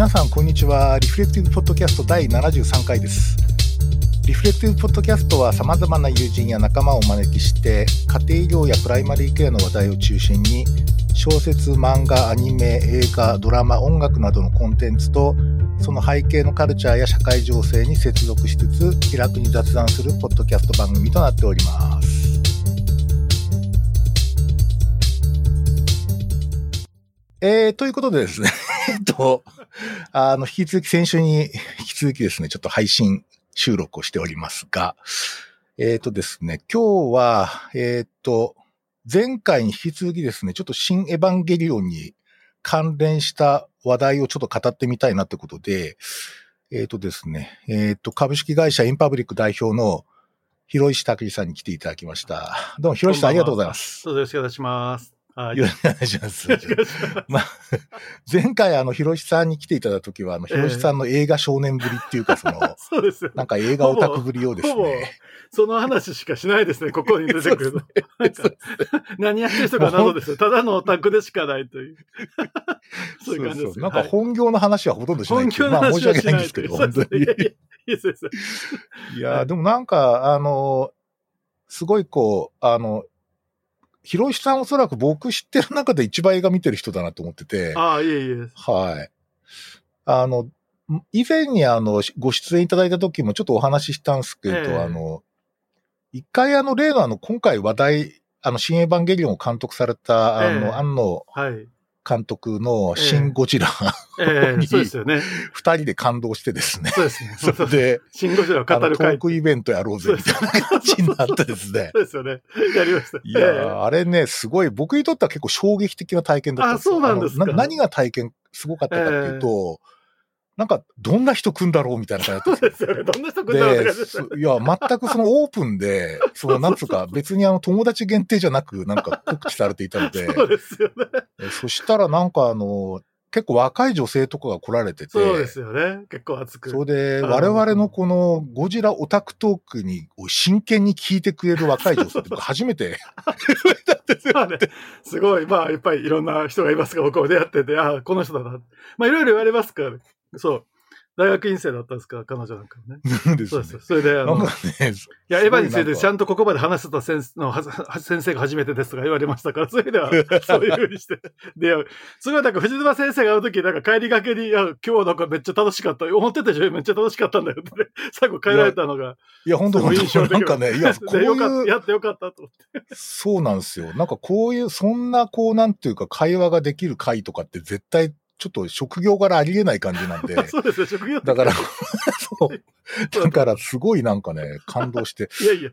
皆さんこんにちは。リフレクティブポッドキャスト第73回です。リフレクティブポッドキャストはさまざまな友人や仲間をお招きして家庭医療やプライマリーケアの話題を中心に小説漫画アニメ映画ドラマ音楽などのコンテンツとその背景のカルチャーや社会情勢に接続しつつ気楽に雑談するポッドキャスト番組となっております。えー、ということでですね、えっと、あの、引き続き先週に引き続きですね、ちょっと配信収録をしておりますが、えっ、ー、とですね、今日は、えっ、ー、と、前回に引き続きですね、ちょっと新エヴァンゲリオンに関連した話題をちょっと語ってみたいなってことで、えっ、ー、とですね、えっ、と、株式会社インパブリック代表の広石拓司さんに来ていただきました。どうも、広石さんありがとうございます。どうぞよろしくお願いします。はい。よろしくお願いします。まあ、前回、あの、ひろしさんに来ていただいたときは、あの、ひろしさんの映画少年ぶりっていうか、その、そうです。なんか映画オタクぶりをですね。その話しかしないですね、ここに出てくるの。何やってる人かなどですよ。ただのオタクでしかないという。そういう感じですなんか本業の話はほとんどしないけど、まあ申し訳ないんですけど、本当に。いや、でもなんか、あの、すごいこう、あの、ひろしさんおそらく僕知ってる中で一番映画見てる人だなと思ってて。ああ、いえいえ。はい。あの、以前にあの、ご出演いただいた時もちょっとお話ししたんですけど、えー、あの、一回あの、例のあの、今回話題、あの、新エヴァンゲリオンを監督された、あの、えー、安野監督のシン・ゴジラ、ええそうですよね。二人で感動してですね。そうですね。それで、シン・ゴジラを語る会。トークイベントやろうぜ、みたいな感じになってですね。そうですよね。やりました。いや、あれね、すごい、僕にとっては結構衝撃的な体験だったんですよ。あ、そうなんですか。何が体験すごかったかっていうと、なんか、どんな人来んだろうみたいな感じだったんですよ。そうですよね。どんな人来んだろうっていや、全くそのオープンで、その、なんつうか、別にあの、友達限定じゃなく、なんか告知されていたので。そうですよね。そしたらなんかあの、結構若い女性とかが来られてて。そうですよね。結構熱く。それで、我々のこのゴジラオタクトークに真剣に聞いてくれる若い女性って僕 初めてまあね、すごい、まあやっぱりいろんな人がいますが、僕も出会ってて、ああ、この人だな。まあいろいろ言われますから、ね、そう。大学院生だったんですか、彼女なんかね。そうです。それで、あの、ね、いや、エヴァについてちゃんとここまで話せた先の先生が初めてですとか言われましたから、それでは、そういうふうにして。で、すごいなんか藤沼先生が会うとき、なんか帰りがけに、いや、今日はなんかめっちゃ楽しかった。思ってたでしょめっちゃ楽しかったんだよって、ね、最後帰られたのが。いや、本当印象なんかね、いや、こういう。やってよかったと思って。そうなんですよ。なんかこういう、そんなこう、なんていうか会話ができる会とかって絶対ちょっと職業柄ありえない感じなんで。そうですよ、職業だから、そう。だからすごいなんかね、感動して。いやいや。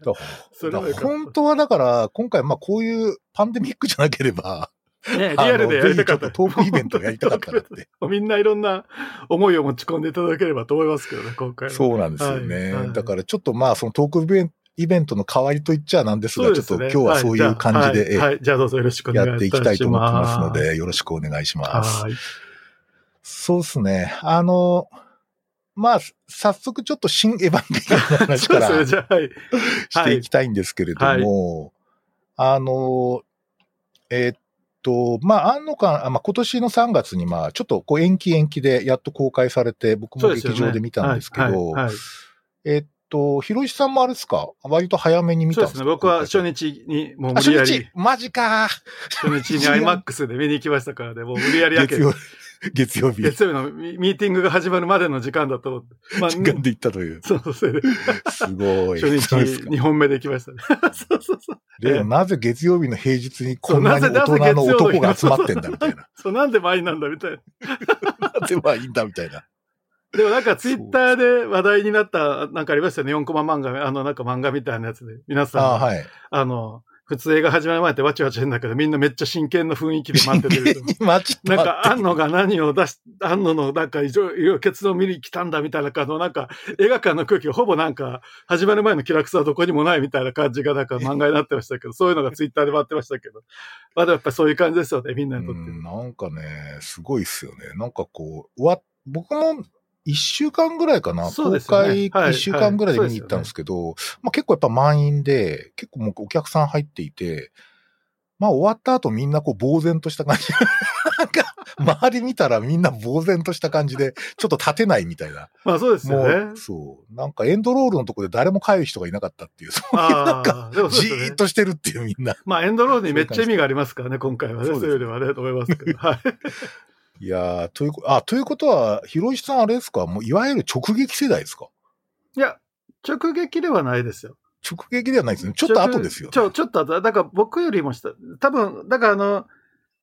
本当はだから、今回まあこういうパンデミックじゃなければ、ね、リアルでやりたかった。トークイベントやりたかったって。みんないろんな思いを持ち込んでいただければと思いますけどね、今回そうなんですよね。はいはい、だからちょっとまあ、そのトークイベント、イベントの代わりと言っちゃなんですが、すね、ちょっと今日はそういう感じで、はい、じゃあどうぞよろしくお願いします。やっていきたいと思ってますので、よろしくお願いします。はいそうですね。あの、まあ、早速ちょっと新エヴァンゲリオンの話から ね、はい、していきたいんですけれども、はい、あの、えー、っと、まあ、あんのか、まあ、今年の3月に、まあ、ちょっとこう延期延期でやっと公開されて、僕も劇場で見たんですけど、えー、っと、ひろしさんもあれですか？割と早めに見たんですか？そうですね。僕は初日にもう無理やり。初日？マジか初日に IMAX で見に行きましたからね、もう無理やりやけ月曜 月曜日。月曜日のミーティングが始まるまでの時間だと思って。まあ、時間で行ったという。そうそう、それで。すごい。初日2本目で行きましたね。そうそうそう。で、なぜ月曜日の平日にこんなに大人の男が集まってんだみたいな。そう、なんで満員なんだみたいな。なんで満員だみたいな。でもなんかツイッターで話題になった、なんかありましたよね。4コマ漫画、あのなんか漫画みたいなやつで。皆さん、あ,、はい、あの、普通映画始まる前ってわちわち変だけど、みんなめっちゃ真剣な雰囲気で待ってる。なんか、安野が何を出し、安野のなんか異常、結論見に来たんだみたいな感じの、なんか、映画館の空気がほぼなんか、始まる前の気楽さはどこにもないみたいな感じがなんか漫画になってましたけど、そういうのがツイッターで回ってましたけど。まだやっぱそういう感じですよね、みんなにとって。なんかね、すごいっすよね。なんかこう、わ、僕も一週間ぐらいかな、ね、公開一週間ぐらいで見に行ったんですけど、ね、まあ結構やっぱ満員で、結構もうお客さん入っていて、まあ終わった後みんなこう呆然とした感じ。なんか、周り見たらみんな呆然とした感じで、ちょっと立てないみたいな。まあそうですよね。そう。なんかエンドロールのところで誰も帰る人がいなかったっていう、そういうなんか、じーっとしてるっていうみんな。まあエンドロールにめっちゃ意味がありますからね、今回はね。そういう意味ではね、と思いますけど。はい。いやという、あ、ということは、ひろしさんあれですか？もういわゆる直撃世代ですか？いや、直撃ではないですよ。直撃ではないですね。ちょっと後ですよ、ね、ちょ、ちょっと後。だから僕よりもした。多分、だからあの、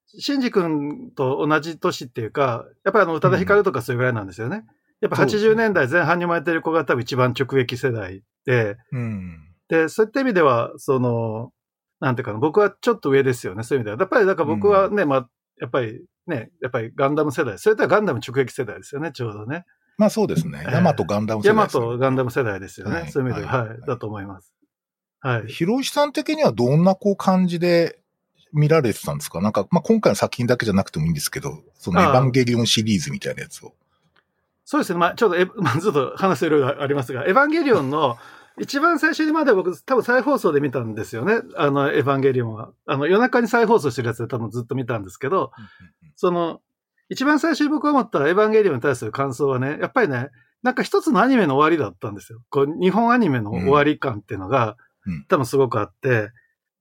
シンジ君と同じ年っていうか、やっぱりあの、宇多田ヒカルとかそういうぐらいなんですよね。うん、やっぱ80年代前半に生まれてる子が多分一番直撃世代で、うん、で、そういった意味では、その、なんていうかな、僕はちょっと上ですよね、そういう意味では。やっぱり、だから僕はね、うん、まあ、やっぱりね、やっぱりガンダム世代、それとはガンダム直撃世代ですよね、ちょうどね。まあそうですね。ヤマトガンダム世代、ヤマトガンダム世代ですよね。はい、そういう意味では、はい、はい、だと思います。はい。ひろしさん的にはどんなこう感じで見られてたんですか？なんか、まあ今回の作品だけじゃなくてもいいんですけど、そのエヴァンゲリオンシリーズみたいなやつを。そうですね。まあちょっとえ、まあ、ちょっと話せるありますが、エヴァンゲリオンの一番最初にまで僕、多分再放送で見たんですよね。あの、エヴァンゲリオンは。あの、夜中に再放送してるやつで多分ずっと見たんですけど、その、一番最初に僕が思ったエヴァンゲリオンに対する感想はね、やっぱりね、なんか一つのアニメの終わりだったんですよ。こう、日本アニメの終わり感っていうのが、多分すごくあって、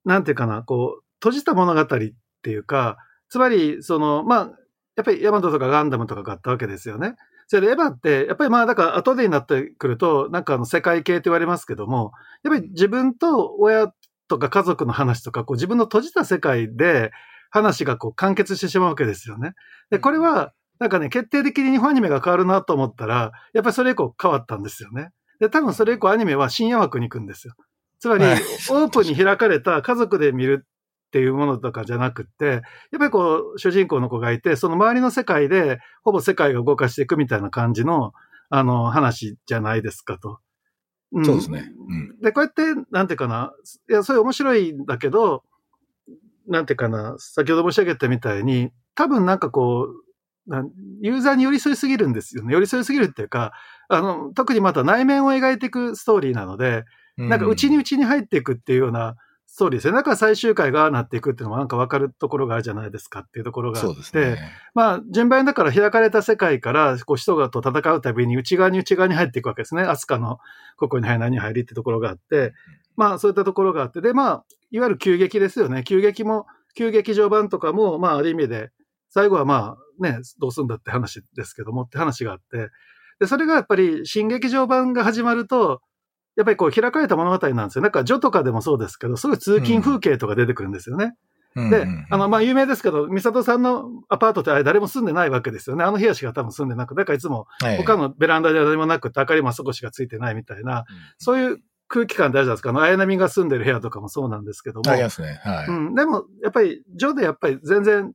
なんていうかな、こう、閉じた物語っていうか、つまり、その、まあ、やっぱりヤマトとかガンダムとかがあったわけですよね。それでエヴァって、やっぱりまあ、だから後でになってくると、なんかあの世界系って言われますけども、やっぱり自分と親とか家族の話とか、こう自分の閉じた世界で話がこう完結してしまうわけですよね。で、これは、なんかね、決定的に日本アニメが変わるなと思ったら、やっぱりそれ以降変わったんですよね。で、多分それ以降アニメは深夜枠に行くんですよ。つまり、オープンに開かれた家族で見るっていうものとかじゃなくって、やっぱりこう、主人公の子がいて、その周りの世界で、ほぼ世界が動かしていくみたいな感じの、あの、話じゃないですかと。うん、そうですね。うん、で、こうやって、なんていうかな、いや、それ面白いんだけど、なんていうかな、先ほど申し上げたみたいに、多分なんかこう、ユーザーに寄り添いすぎるんですよね。寄り添いすぎるっていうか、あの、特にまた内面を描いていくストーリーなので、なんか内に内に入っていくっていうようなストーリーですよ。だから最終回がなっていくっていうのもなんか分かるところがあるじゃないですかっていうところがあって、ね、まあ、順番だから開かれた世界からこう人がと戦うたびに内側に内側に入っていくわけですね。アスカのここに入り何に入りってところがあって、まあそういったところがあって、で、まあ、いわゆる急激ですよね。急激も、急劇場版とかも、まあある意味で、最後はまあね、どうすんだって話ですけどもって話があって、で、それがやっぱり新劇場版が始まると、やっぱりこう開かれた物語なんですよ。なんか、ジョとかでもそうですけど、すごい通勤風景とか出てくるんですよね。うん、で、あの、まあ、有名ですけど、美里さんのアパートってあれ誰も住んでないわけですよね。あの部屋しか多分住んでなく、だからいつも他のベランダでは誰もなくて、明かりも少しがついてないみたいな、そういう空気感大事なんですか。あの、綾波が住んでる部屋とかもそうなんですけども。ありますね。はい。うん。でも、やっぱり、ジョでやっぱり全然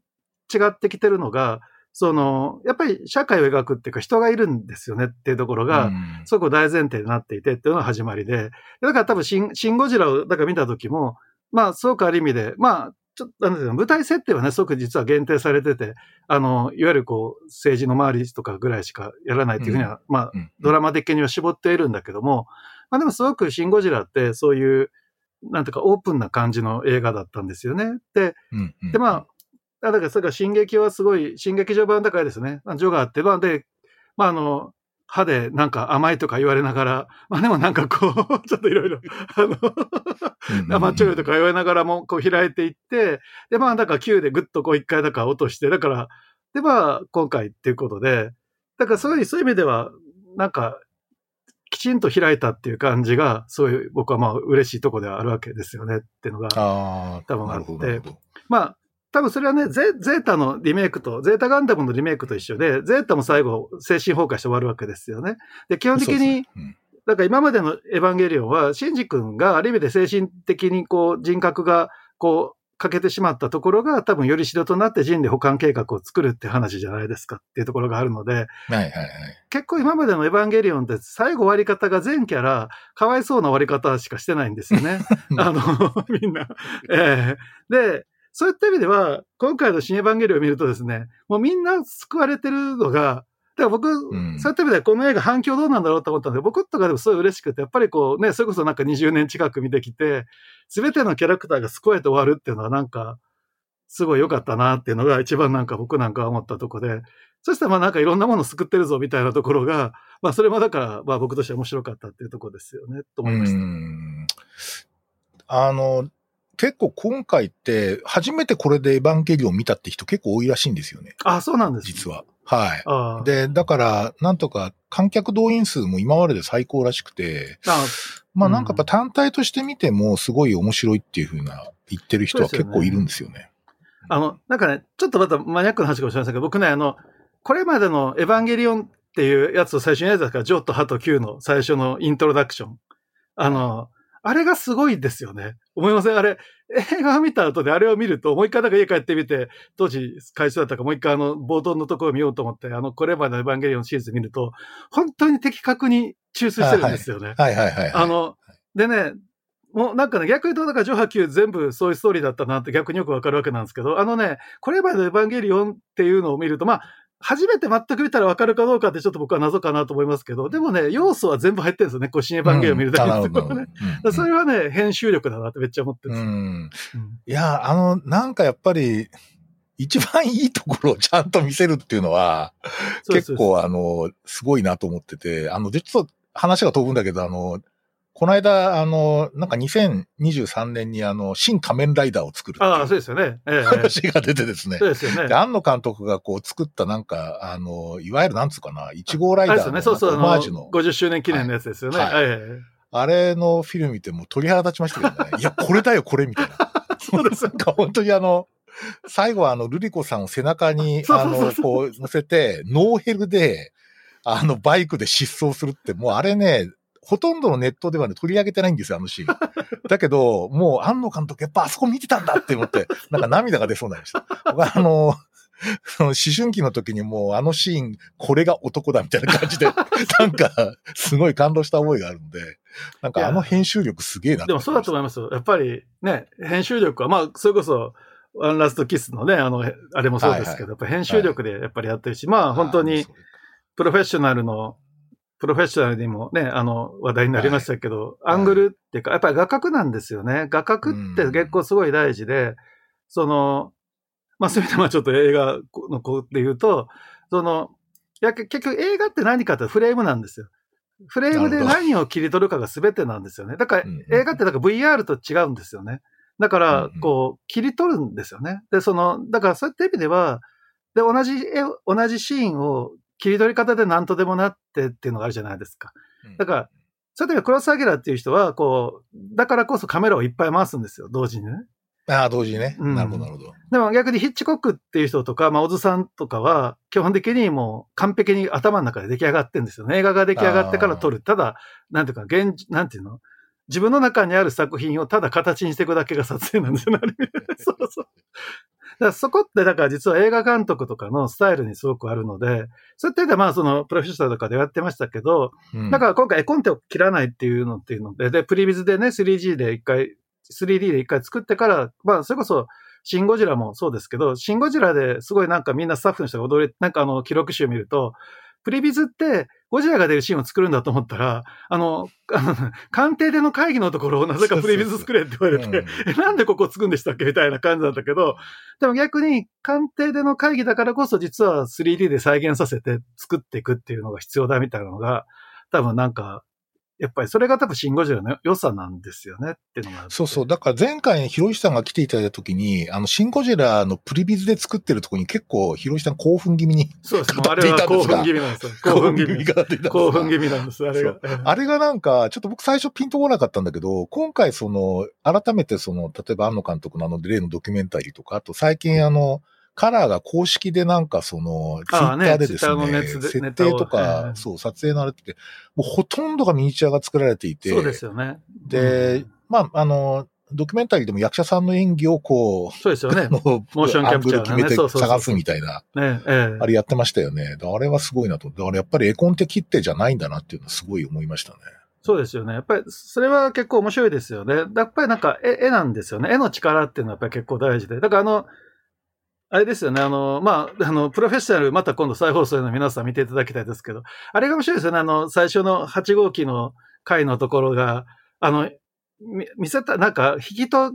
違ってきてるのが、その、やっぱり社会を描くっていうか人がいるんですよねっていうところが、すごく大前提になっていてっていうのが始まりで、だから多分シン、シンゴジラをだから見た時も、まあ、すごくある意味で、まあ、ちょっと、なんですか、舞台設定はね、すごく実は限定されてて、あの、いわゆるこう、政治の周りとかぐらいしかやらないっていうふうには、うん、まあ、ドラマ的には絞っているんだけども、まあでもすごくシンゴジラってそういう、なんていうかオープンな感じの映画だったんですよね。で、うんうん、で、まあ、だから、それから進撃はすごい、進撃序盤だからですね。序があって、まあ、で、まあ、あの、歯でなんか甘いとか言われながら、まあでもなんかこう、ちょっといろいろ、あの、生ちょいとか言われながらもこう開いていって、で、まあだから9でぐっとこう一回だから落として、だから、でまあ今回っていうことで、だからそういうそういう意味では、なんか、きちんと開いたっていう感じが、そういう僕はまあ嬉しいとこではあるわけですよねっていうのが、多分あって、まあ、多分それはねゼ、ゼータのリメイクと、ゼータガンダムのリメイクと一緒で、ゼータも最後、精神崩壊して終わるわけですよね。で、基本的に、だから今までのエヴァンゲリオンは、シンジ君がある意味で精神的にこう人格がこう欠けてしまったところが多分より指導となって人類保管計画を作るって話じゃないですかっていうところがあるので、はいはいはい、結構今までのエヴァンゲリオンって最後終わり方が全キャラかわいそうな終わり方しかしてないんですよね。あの、みんな。えー、で、そういった意味では、今回の新エヴァンゲリオンを見るとですね、もうみんな救われてるのが、だから僕、うん、そういった意味ではこの映画反響どうなんだろうと思ったんで、僕とかでもすごい嬉しくて、やっぱりこうね、それこそなんか20年近く見てきて、すべてのキャラクターが救われて終わるっていうのはなんか、すごい良かったなっていうのが一番なんか僕なんか思ったとこで、そしたらまあなんかいろんなものを救ってるぞみたいなところが、まあそれもだからまあ僕としては面白かったっていうところですよね、と思いました。あの、結構今回って初めてこれでエヴァンゲリオン見たって人結構多いらしいんですよね。あ、そうなんです、ね、実は。はい。で、だから、なんとか観客動員数も今までで最高らしくて、あまあなんかやっぱ単体として見てもすごい面白いっていうふうな言ってる人は結構いるんですよね。あの、なんかね、ちょっとまたマニアックな話かもしれませんけど、僕ね、あの、これまでのエヴァンゲリオンっていうやつを最初にやったから、ジョーとハと Q の最初のイントロダクション。あの、あれがすごいですよね。思いません？あれ、映画を見た後であれを見ると、もう一回なんか家帰ってみて、当時会社だったかもう一回あの冒頭のところを見ようと思って、あの、これまでのエヴァンゲリオンシリーズ見ると、本当に的確に抽出してるんですよね。はいはいはい、はい、あの、でね、もうなんかね、逆に言うと、だから、ジョハ Q 全部そういうストーリーだったなって逆によくわかるわけなんですけど、あのね、これまでのエヴァンゲリオンっていうのを見ると、まあ、初めて全く見たらわかるかどうかってちょっと僕は謎かなと思いますけど、でもね、要素は全部入ってるんですよね。こう、新エヴァンゲリオン見るだけですけどね。うん、それはね、編集力だなってめっちゃ思ってるんですよ。うん、いや、あの、なんかやっぱり、一番いいところをちゃんと見せるっていうのは、結構あの、すごいなと思ってて、あの、で、ちょっと話が飛ぶんだけど、あの、この間、あの、なんか2023年にあの、新仮面ライダーを作るああ、そうですよね。ええ、話が出てですね。そうですよね。で、庵野監督がこう作ったなんか、あの、いわゆるなんつうかな、1号ライダーの、ね、そうそう、オマージュの。50周年記念のやつですよね。はい。はい、あれのフィルム見ても鳥肌立ちましたけどね。いや、これだよ、これ、みたいな。そうです。なんか本当にあの、最後はあの、ルリコさんを背中に、あの、こう乗せて、ノーヘルで、あの、バイクで疾走するって、もうあれね、ほとんどのネットではね、取り上げてないんですよ、あのシーン。だけど、もう、安野監督、やっぱあそこ見てたんだって思って、なんか涙が出そうになりました。僕はあ の、思春期の時にもうあのシーン、これが男だみたいな感じで、なんか、すごい感動した覚えがあるんで、なんかあの編集力すげえなでもそうだと思いますよ。やっぱりね、編集力は、まあ、それこそ、ワンラストキスのね、あの、あれもそうですけど、はいはい、やっぱ編集力でやっぱりやってるし、はい、まあ本当に、プロフェッショナルのプロフェッショナルにもね、あの、話題になりましたけど、はい、アングルっていうか、やっぱり画角なんですよね。画角って結構すごい大事で、その、まあ、そういうはちょっと映画の子で言うと、その、いや、結局映画って何かってフレームなんですよ。フレームで何を切り取るかが全てなんですよね。だから、映画ってだから VR と違うんですよね。だから、こう、切り取るんですよね。で、その、だからそういった意味では、で、同じ絵、同じシーンを切り取り方で何とでもなってっていうのがあるじゃないですか。だから、そういう時はクロスアゲラっていう人は、こう、だからこそカメラをいっぱい回すんですよ、同時にね。ああ、同時にね。うん、なるほど、なるほど。でも逆にヒッチコックっていう人とか、まあ、小津さんとかは、基本的にもう完璧に頭の中で出来上がってるんですよね。映画が出来上がってから撮る。ただ、なんていうか、現、なんていうの？自分の中にある作品をただ形にしていくだけが撮影なんですよね。そうそう。だそこって、だから実は映画監督とかのスタイルにすごくあるので、そういった意味でまあそのプロフェッショナルとかでやってましたけど、うん、だから今回絵コンテを切らないっていうのっていうので、で、プリビズでね、3G で一回、3D で一回作ってから、まあそれこそ、シンゴジラもそうですけど、シンゴジラですごいなんかみんなスタッフの人が踊れ、なんかあの記録集見ると、プリビズってゴジラが出るシーンを作るんだと思ったら、あの、あの官邸での会議のところをなぜかプリビズ作れって言われて、え、なんでここ作るんでしたっけみたいな感じなんだけど、でも逆に官邸での会議だからこそ実は 3D で再現させて作っていくっていうのが必要だみたいなのが、多分なんかやっぱりそれが多分シンゴジラの良さなんですよねっていうのがそうそう。だから前回ひろしさんが来ていただいた時に、あの、シンゴジラのプリビズで作ってるところに結構ひろしさん興奮気味にそうです。あれは 興奮気味なんですよ。興奮気味。興奮気味なんです、あれが。あれがなんか、ちょっと僕最初ピンとこなかったんだけど、今回その、改めてその、例えば安野監督のあの例のドキュメンタリーとか、あと最近あの、カラーが公式でなんかその、ツイッターでですね、ね設定とか、そう、撮影のあれって、もうほとんどがミニチュアが作られていて、そうですよね。で、まあ、あの、ドキュメンタリーでも役者さんの演技をこう、そうですよね。モーションキャプチャー、決めて探すみたいな、ねええ、あれやってましたよね。あれはすごいなと。だからやっぱり絵コンテ切手じゃないんだなっていうのはすごい思いましたね。そうですよね。やっぱり、それは結構面白いですよね。やっぱりなんか絵、絵なんですよね。絵の力っていうのはやっぱり結構大事で。だからあの、あれですよね。あの、まあ、あの、プロフェッショナル、また今度再放送の皆さん見ていただきたいですけど、あれが面白いですよね。あの、最初の8号機の回のところが、あの、見せた、なんか、引きと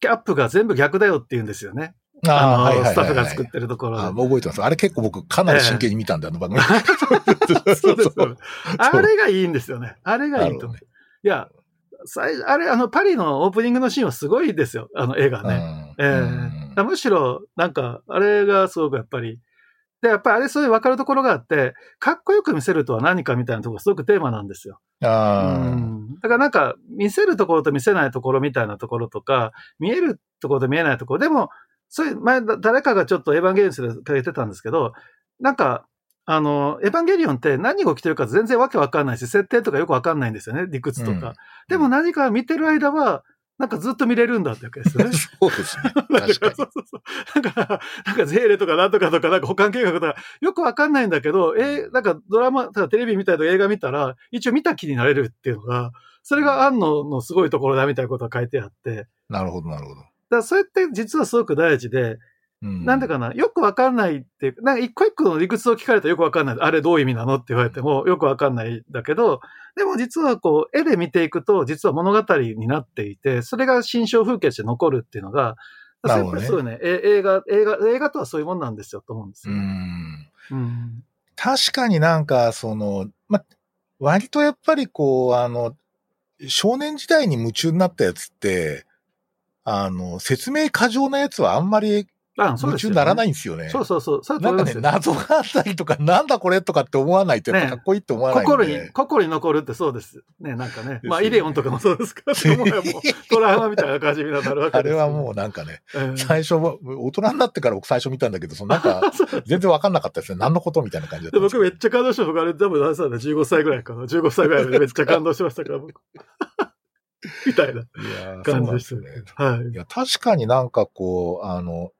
キャップが全部逆だよって言うんですよね。あの、スタッフが作ってるところで。あ、もう覚えてます。あれ結構僕かなり真剣に見たんだ、あの番組。そうです。あれがいいんですよね。あれがいいと思う。いや、最初、あれ、あの、パリのオープニングのシーンはすごいですよ。あの映画ね。ええむしろ、なんか、あれがすごくやっぱり、で、やっぱりあれそういう分かるところがあって、かっこよく見せるとは何かみたいなところがすごくテーマなんですよ。あうん、だからなんか、見せるところと見せないところみたいなところとか、見えるところと見えないところ、でも、そういう、前、誰かがちょっとエヴァンゲリオンで書いてたんですけど、なんか、あの、エヴァンゲリオンって何が起きてるか全然わけわかんないし、設定とかよくわかんないんですよね、理屈とか。うん、でも何か見てる間は、なんかずっと見れるんだってわけですよね。そうですね。確かに。そうそうそう。だから、なんかゼーレとかなんとかとか、なんか保管計画とか、よくわかんないんだけど、えー、なんかドラマ、テレビ見たりとか映画見たら、一応見た気になれるっていうのが、それが安野のすごいところだみたいなことが書いてあって。なるほど、なるほど。だからそれって実はすごく大事で、なんでかな？よくわかんないって、なんか一個一個の理屈を聞かれたらよくわかんない。あれどういう意味なのって言われてもよくわかんないんだけど、でも実はこう、絵で見ていくと、実は物語になっていて、それが心象風景として残るっていうのが、やっぱりそうね、映画、映画、映画とはそういうもんなんですよ、と思うんですよ。うん。うん、確かになんか、その、ま、割とやっぱりこう、あの、少年時代に夢中になったやつって、あの、説明過剰なやつはあんまりあそう夢中にならないんですよね。そうそうそう。そうなんかね、謎があったりとか、なんだこれとかって思わないと、かっこいいって思わない、ね、心に、心に残るってそうです。ね、なんかね。まあ、イデオンとかもそうですから、もうトラウマみたいな感じになるわけです、あれはもうなんかね、最初、大人になってから僕最初見たんだけど、そのなんか、全然わかんなかったですね。何のことみたいな感じだった。僕めっちゃ感動して、僕あれ多分何歳だ、15歳ぐらいかな。15歳ぐらいでめっちゃ感動しましたから、僕。みたいな感じでしたね。はい。いや、確かになんかこう、あの、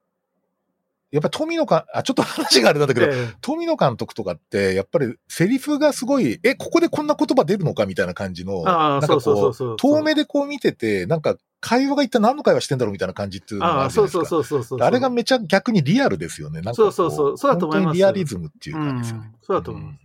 やっぱ富野監、あ、ちょっと話があれなんだけど、ええ、富野監督とかって、やっぱりセリフがすごい、え、ここでこんな言葉出るのかみたいな感じの、なんかこう、遠目でこう見てて、なんか会話が一体何の会話してんだろうみたいな感じっていうのがあるじゃないですか。そうそうそうそうあれがめちゃ逆にリアルですよね。なんかそうそうそう。そうだと思います。本当にリアリズムっていう感じですよね。うん、そうだと思います。うん、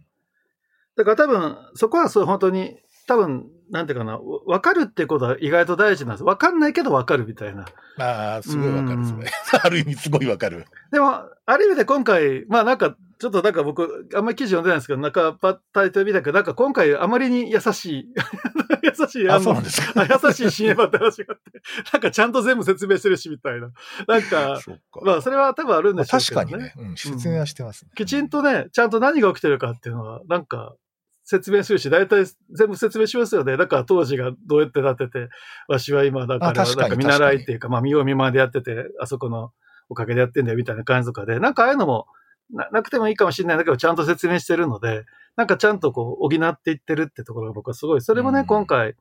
だから多分、そこはそう本当に、多分、なんていうかな、わかるってことは意外と大事なんです。わかんないけどわかるみたいな。ああ、すごいわかる、それ。ある意味すごいわかる。でも、ある意味で今回、まあなんか、ちょっとなんか僕、あんまり記事読んでないんですけど、なんかタイトル見たけど、なんか今回あまりに優しい、優しい、あ、そうなんですか？優しい新エヴァって話があって、なんかちゃんと全部説明してるしみたいな。なんか、かまあそれは多分あるんでしょうけど、ね、確かにね、うん、説明はしてます、ねうん、きちんとね、ちゃんと何が起きてるかっていうのは、なんか、説明するし、大体全部説明しますよね。だから当時がどうやってなってて、わしは今だから、なんか見習いっていうか、まあ見よう見まねでやってて、あそこのおかげでやってんだよみたいな感じとかで、なんかああいうのもななくてもいいかもしれないんだけど、ちゃんと説明してるので、なんかちゃんとこう補っていってるってところが僕はすごい。それもね、うん、今回、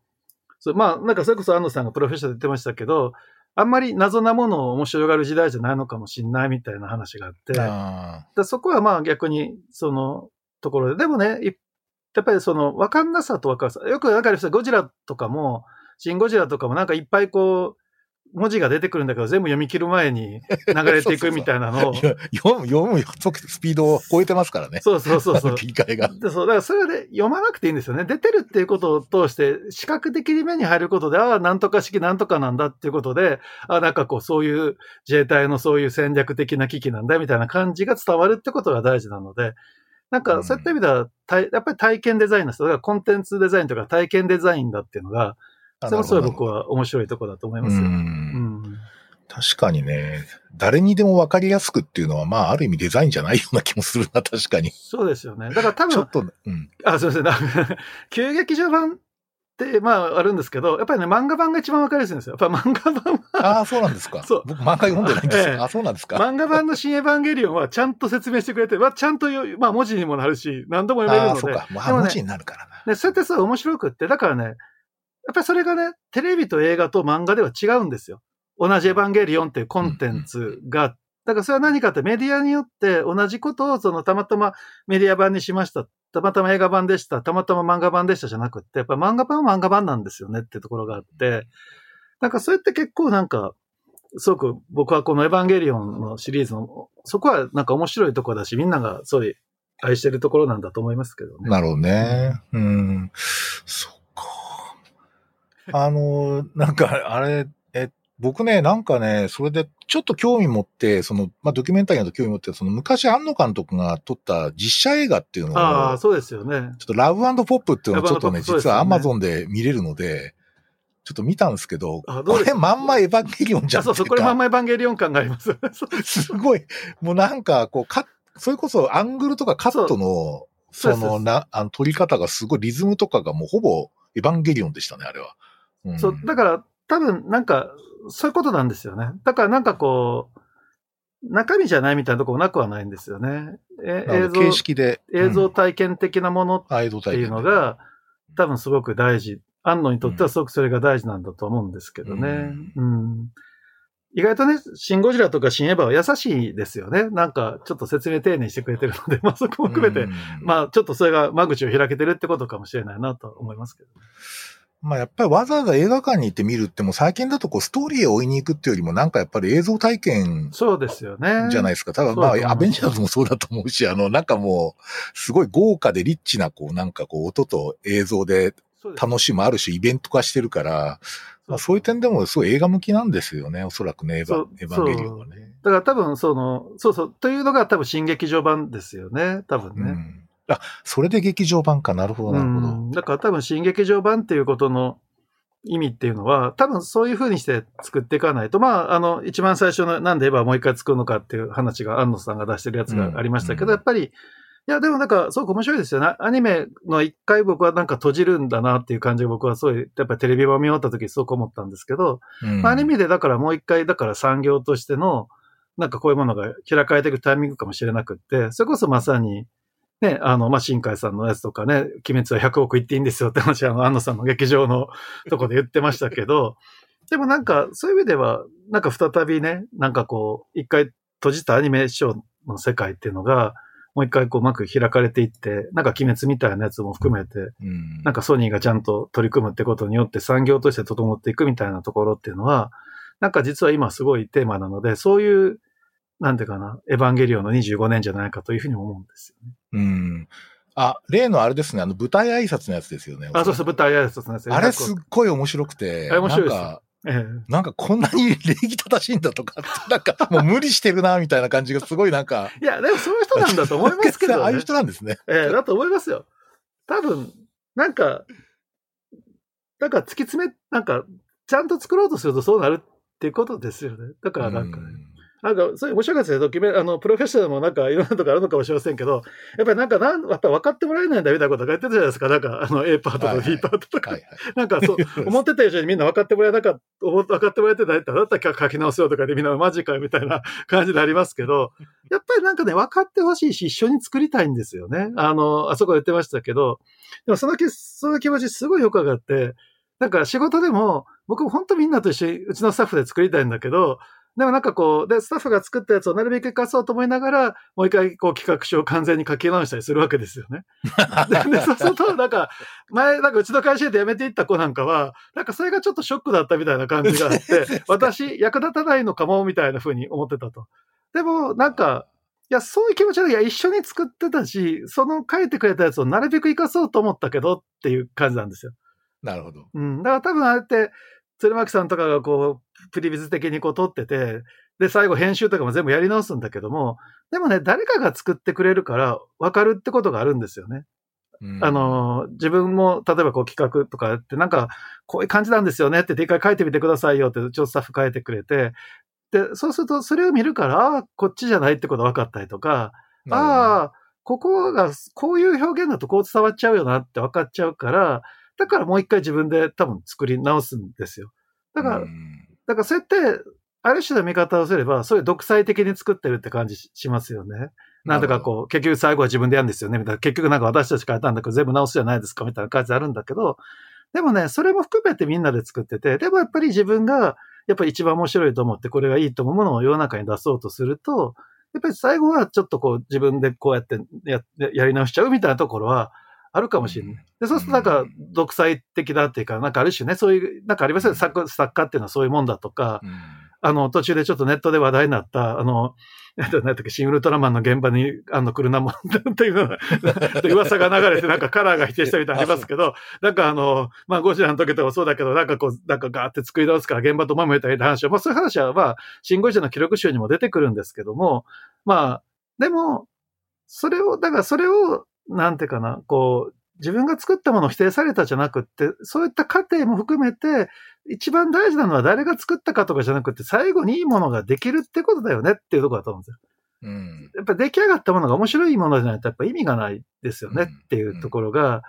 そまあなんかそれこそ安野さんがプロフェッショナルで言ってましたけど、あんまり謎なものを面白がる時代じゃないのかもしれないみたいな話があって、あそこはまあ逆にそのところで、でもね、一やっぱりその、わかんなさとわかるさ。よくわかる人ゴジラとかも、シン・ゴジラとかもなんかいっぱいこう、文字が出てくるんだけど、全部読み切る前に流れていくみたいなのを。読む、読むスピードを超えてますからね。そうそうそうそう。切り替えが。でそう、だからそれで読まなくていいんですよね。出てるっていうことを通して、視覚的に目に入ることで、ああ、なんとか式なんとかなんだっていうことで、ああ、なんかこう、そういう自衛隊のそういう戦略的な機器なんだみたいな感じが伝わるってことが大事なので、なんか、そういった意味では、やっぱり体験デザインの人がコンテンツデザインとか体験デザインだっていうのが、それもすごい僕は面白いところだと思いますよ。うん、確かにね、誰にでも分かりやすくっていうのは、まあ、ある意味デザインじゃないような気もするな、確かに。そうですよね。だから多分、ちょっと、うん。あ、すみません。急劇場版、まあ、あるんですけど、やっぱりね、漫画版が一番わかりやすいんですよ。やっぱ漫画版は。ああ、そうなんですか。そう。僕、漫画読んでないんですよ。ええ、あそうなんですか。漫画版の新エヴァンゲリオンはちゃんと説明してくれて、まあ、ちゃんと、まあ、文字にもなるし、何度も読めるので。あそうか。まあ、文字になるからな。ね、そうやってさ、面白くって、だからね、やっぱりそれがね、テレビと映画と漫画では違うんですよ。同じエヴァンゲリオンっていうコンテンツがだからそれは何かってメディアによって同じことをそのたまたまメディア版にしました。たまたま映画版でした。たまたま漫画版でしたじゃなくて、やっぱ漫画版は漫画版なんですよねってところがあって、なんかそれって結構なんか、すごく僕はこのエヴァンゲリオンのシリーズの、そこはなんか面白いところだし、みんながそうい愛してるところなんだと思いますけどね。なるほどね。うん。そっか。あの、なんかあれ、僕ね、なんかね、それでちょっと興味持って、その、まあ、ドキュメンタリーの興味持って、その昔安野監督が撮った実写映画っていうのを、ああ、そうですよね。ちょっとラブポップっていうのをちょっとね、ね。実はアマゾンで見れるので、ちょっと見たんですけど、どこれまんまエヴァンゲリオンじゃんそうそう、これまんまエヴァンゲリオン感があります。すごい、もうなんか、こう、か、それこそアングルとかカットの、そのな、あの、撮り方がすごいリズムとかがもうほぼエヴァンゲリオンでしたね、あれは。うん、そう、だから多分なんか、そういうことなんですよね。だからなんかこう、中身じゃないみたいなところなくはないんですよね。え映像形式で、映像体験的なものっていうのが、多分すごく大事。安野にとってはすごくそれが大事なんだと思うんですけどね。うん、うん意外とね、シンゴジラとかシンエヴァは優しいですよね。なんか、ちょっと説明丁寧にしてくれてるので、まあそこも含めて、まあちょっとそれが間口を開けてるってことかもしれないなと思いますけど、ね。まあやっぱりわざわざ映画館に行って見るっても最近だとこうストーリーを追いに行くっていうよりもなんかやっぱり映像体験そうですよね。じゃないですか。ただまあアベンジャーズもそうだと思うし、あのなんかもうすごい豪華でリッチなこうなんかこう音と映像で楽しむある種イベント化してるから、まあそういう点でもすごい映画向きなんですよね。おそらくね、エヴァエヴァンゲリオンはね。だから多分その、そうそう、というのが多分新劇場版ですよね。多分ね。うんあ、それで劇場版か。なるほど、なるほど。だから多分新劇場版っていうことの意味っていうのは、多分そういう風にして作っていかないと、まあ、あの、一番最初のなんでエヴァもう一回作るのかっていう話が安野さんが出してるやつがありましたけど、うん、やっぱり、いや、でもなんか、すごく面白いですよね。アニメの一回僕はなんか閉じるんだなっていう感じが僕はそういう、やっぱりテレビ版見終わった時すごく思ったんですけど、うん、アニメでだからもう一回、だから産業としての、なんかこういうものが開かれていくタイミングかもしれなくって、それこそまさに、ね、あの、まあ、新海さんのやつとかね、鬼滅は100億いっていいんですよって 話、あの、安野さんの劇場の とこで言ってましたけど、でもなんか、そういう意味では、なんか再びね、なんかこう、一回閉じたアニメーションの世界っていうのが、もう一回こううまく開かれていって、なんか鬼滅みたいなやつも含めて、うん、なんかソニーがちゃんと取り組むってことによって産業として整っていくみたいなところっていうのは、なんか実は今すごいテーマなので、そういうなんていうかな、エヴァンゲリオンの25年じゃないかというふうに思うんですよね。うん。あ、例のあれですね、あの、舞台挨拶のやつですよね。あ、そうそう、舞台挨拶のやつ。あれすっごい面白くて。面白いです。なんか、ええ、なんかこんなに礼儀正しいんだとか、なんかもう無理してるな、みたいな感じがすごいなんか。いや、でもそういう人なんだと思いますけど、ね、ああいう人なんですね。ええ、だと思いますよ。多分、なんか、なんか突き詰め、なんか、ちゃんと作ろうとするとそうなるっていうことですよね。だからなんかね。なんか、そういう面白かったですね。ドキュメあの、プロフェッショナルもなんかいろんなとこあるのかもしれませんけど、やっぱりなんか、なん、やっぱ分かってもらえないんだみたいなことが言ってたじゃないですか。なんか、あの、A パートと B パートとか。なんか、そう、思ってた以上にみんな分かってもらえなかった、分かってもらえてないってだったら書き直すよとかでみんなマジかよみたいな感じでありますけど、やっぱりなんかね、分かってほしいし、一緒に作りたいんですよね。あの、あそこで言ってましたけど、でもその気、その気持ちすごいよくわかって、なんか仕事でも、僕本当みんなと一緒に、うちのスタッフで作りたいんだけど、でもなんかこう、で、スタッフが作ったやつをなるべく活かそうと思いながら、もう一回こう企画書を完全に書き直したりするわけですよね。で、そうすると、なんか、前、なんかうちの会社で辞めていった子なんかは、なんかそれがちょっとショックだったみたいな感じがあって、私役立たないのかも、みたいな風に思ってたと。でも、なんか、いや、そういう気持ちは、いや、一緒に作ってたし、その書いてくれたやつをなるべく活かそうと思ったけどっていう感じなんですよ。なるほど。うん。だから多分あれって、鶴巻さんとかがこう、プリビズ的にこう撮ってて、で、最後編集とかも全部やり直すんだけども、でもね、誰かが作ってくれるから分かるってことがあるんですよね。うん、あの、自分も、例えばこう企画とかやって、なんか、こういう感じなんですよねって、一回書いてみてくださいよって、うちのスタッフ書いてくれて、で、そうすると、それを見るから、ああ、こっちじゃないってことが分かったりとか、ああ、ここが、こういう表現だとこう伝わっちゃうよなって分かっちゃうから、だからもう一回自分で多分作り直すんですよ。だから、だからそうやって、ある種の見方をすれば、そういう独裁的に作ってるって感じしますよね。なんとかこう、結局最後は自分でやるんですよね。みたいな。結局なんか私たち変えたんだけど全部直すじゃないですかみたいな感じあるんだけど、でもね、それも含めてみんなで作ってて、でもやっぱり自分が、やっぱり一番面白いと思って、これがいいと思うものを世の中に出そうとすると、やっぱり最後はちょっとこう自分でこうやってややり直しちゃうみたいなところは、あるかもしれない。で、そうするとなんか独裁的だっていうか、なんかある種ね、そういう、なんかありますよね、作作家っていうのはそういうもんだとか、あの、途中でちょっとネットで話題になった、あの、なんだっけ、シン・ウルトラマンの現場に、あの、来るなもんっていうのが、噂が流れて、なんかカラーが否定したみたいなありますけど、なんかあの、まあ、ゴジラの時とかそうだけど、なんかこう、なんかガーって作り直すから現場とまめたいな話は、まあ、そういう話は、まあ、シン・ゴジラの記録集にも出てくるんですけども、まあ、でも、それを、だからそれを、なんていうかな、こう、自分が作ったものを否定されたじゃなくって、そういった過程も含めて、一番大事なのは誰が作ったかとかじゃなくて、最後にいいものができるってことだよねっていうところだと思うんですよ。うん、やっぱ出来上がったものが面白いものじゃないとやっぱ意味がないですよねっていうところが、うんうん、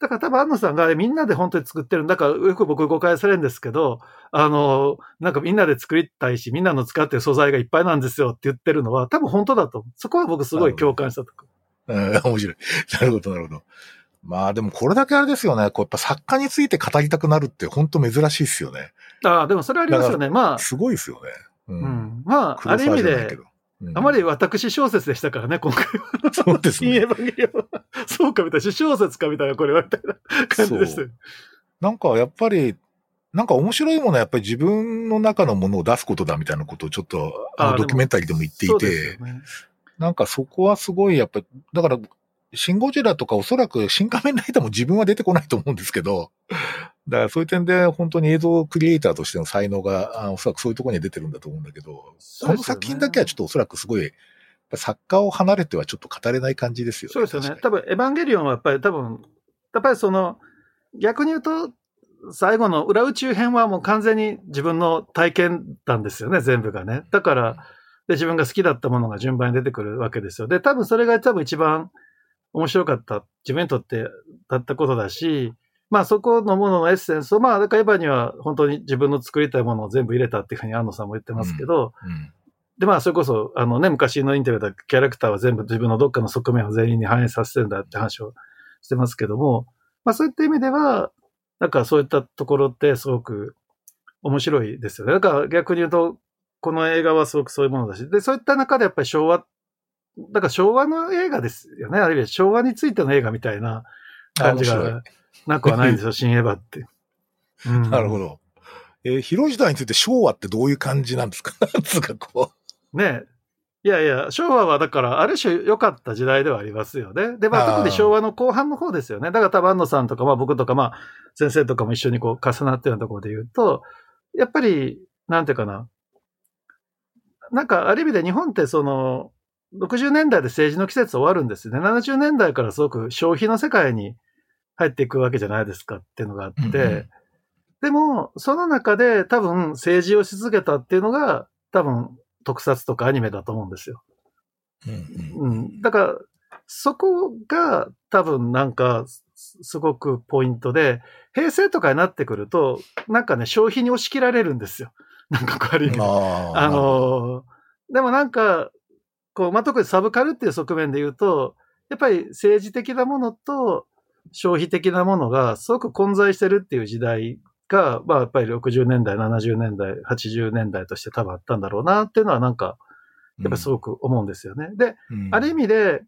だから多分安野さんがみんなで本当に作ってるんだからよく僕誤解されるんですけど、あの、なんかみんなで作りたいし、みんなの使ってる素材がいっぱいなんですよって言ってるのは多分本当だと。そこは僕すごい共感したとこ。うん、面白い。なるほど、なるほど。まあでもこれだけあれですよね。こうやっぱ作家について語りたくなるって本当珍しいですよね。ああ、でもそれありますよね。まあ。すごいですよね。うん。うん、まあ、ある意味で、うん、あまり私小説でしたからね、今回は。そうですね。そうかみたいな、小説かみたいな、これはみたいな感じです。なんかやっぱり、なんか面白いものはやっぱり自分の中のものを出すことだみたいなことをちょっと、あのドキュメンタリーでも言っていて、ね、なんかそこはすごいやっぱり、だからシン・ゴジラとかおそらく新仮面ライダーも自分は出てこないと思うんですけど、だからそういう点で本当に映像クリエイターとしての才能が、あおそらくそういうところに出てるんだと思うんだけど、ね、この作品だけはちょっとおそらくすごい、作家を離れてはちょっと語れない感じですよね。そうですよね。多分、エヴァンゲリオンはやっぱり多分、やっぱりその、逆に言うと、最後の裏宇宙編はもう完全に自分の体験談ですよね、全部がね。だから、で、自分が好きだったものが順番に出てくるわけですよ。で、多分それが多分一番面白かった、自分にとってだったことだし、まあそこのもののエッセンスを、まあだからエヴァには本当に自分の作りたいものを全部入れたっていうふうに安野さんも言ってますけど、うんうん、でまあそれこそ、あのね、昔のインタビューでキャラクターは全部自分のどっかの側面を全員に反映させてるんだって話をしてますけども、まあそういった意味では、なんかそういったところってすごく面白いですよね。だから逆に言うと、この映画はすごくそういうものだし、で、そういった中でやっぱり昭和だから昭和の映画ですよね。あるいは昭和についての映画みたいな感じがなくはないんですよ、新エヴァって。うん、なるほど。えー、広い時代について昭和ってどういう感じなんですか？なんつうかこう。ねいやいや、昭和はだから、ある種良かった時代ではありますよね。で、まあ、特に昭和の後半の方ですよね。だから多分安野さんとか、まあ僕とか、まあ先生とかも一緒にこう重なってるようなところで言うと、やっぱり、なんていうかな。なんか、ある意味で日本ってその、60年代で政治の季節終わるんですね。70年代からすごく消費の世界に入っていくわけじゃないですかっていうのがあって、うんうん、でも、その中で多分政治をし続けたっていうのが多分特撮とかアニメだと思うんですよ。うん、うん、だから、そこが多分なんかすごくポイントで、平成とかになってくると、なんかね、消費に押し切られるんですよ。なんかこうある意味。あの、でもなんか、こう、まあ、特にサブカルっていう側面で言うと、やっぱり政治的なものと消費的なものがすごく混在してるっていう時代が、まあ、やっぱり60年代、70年代、80年代として多分あったんだろうなっていうのはなんか、やっぱすごく思うんですよね。うん、で、うん、ある意味で、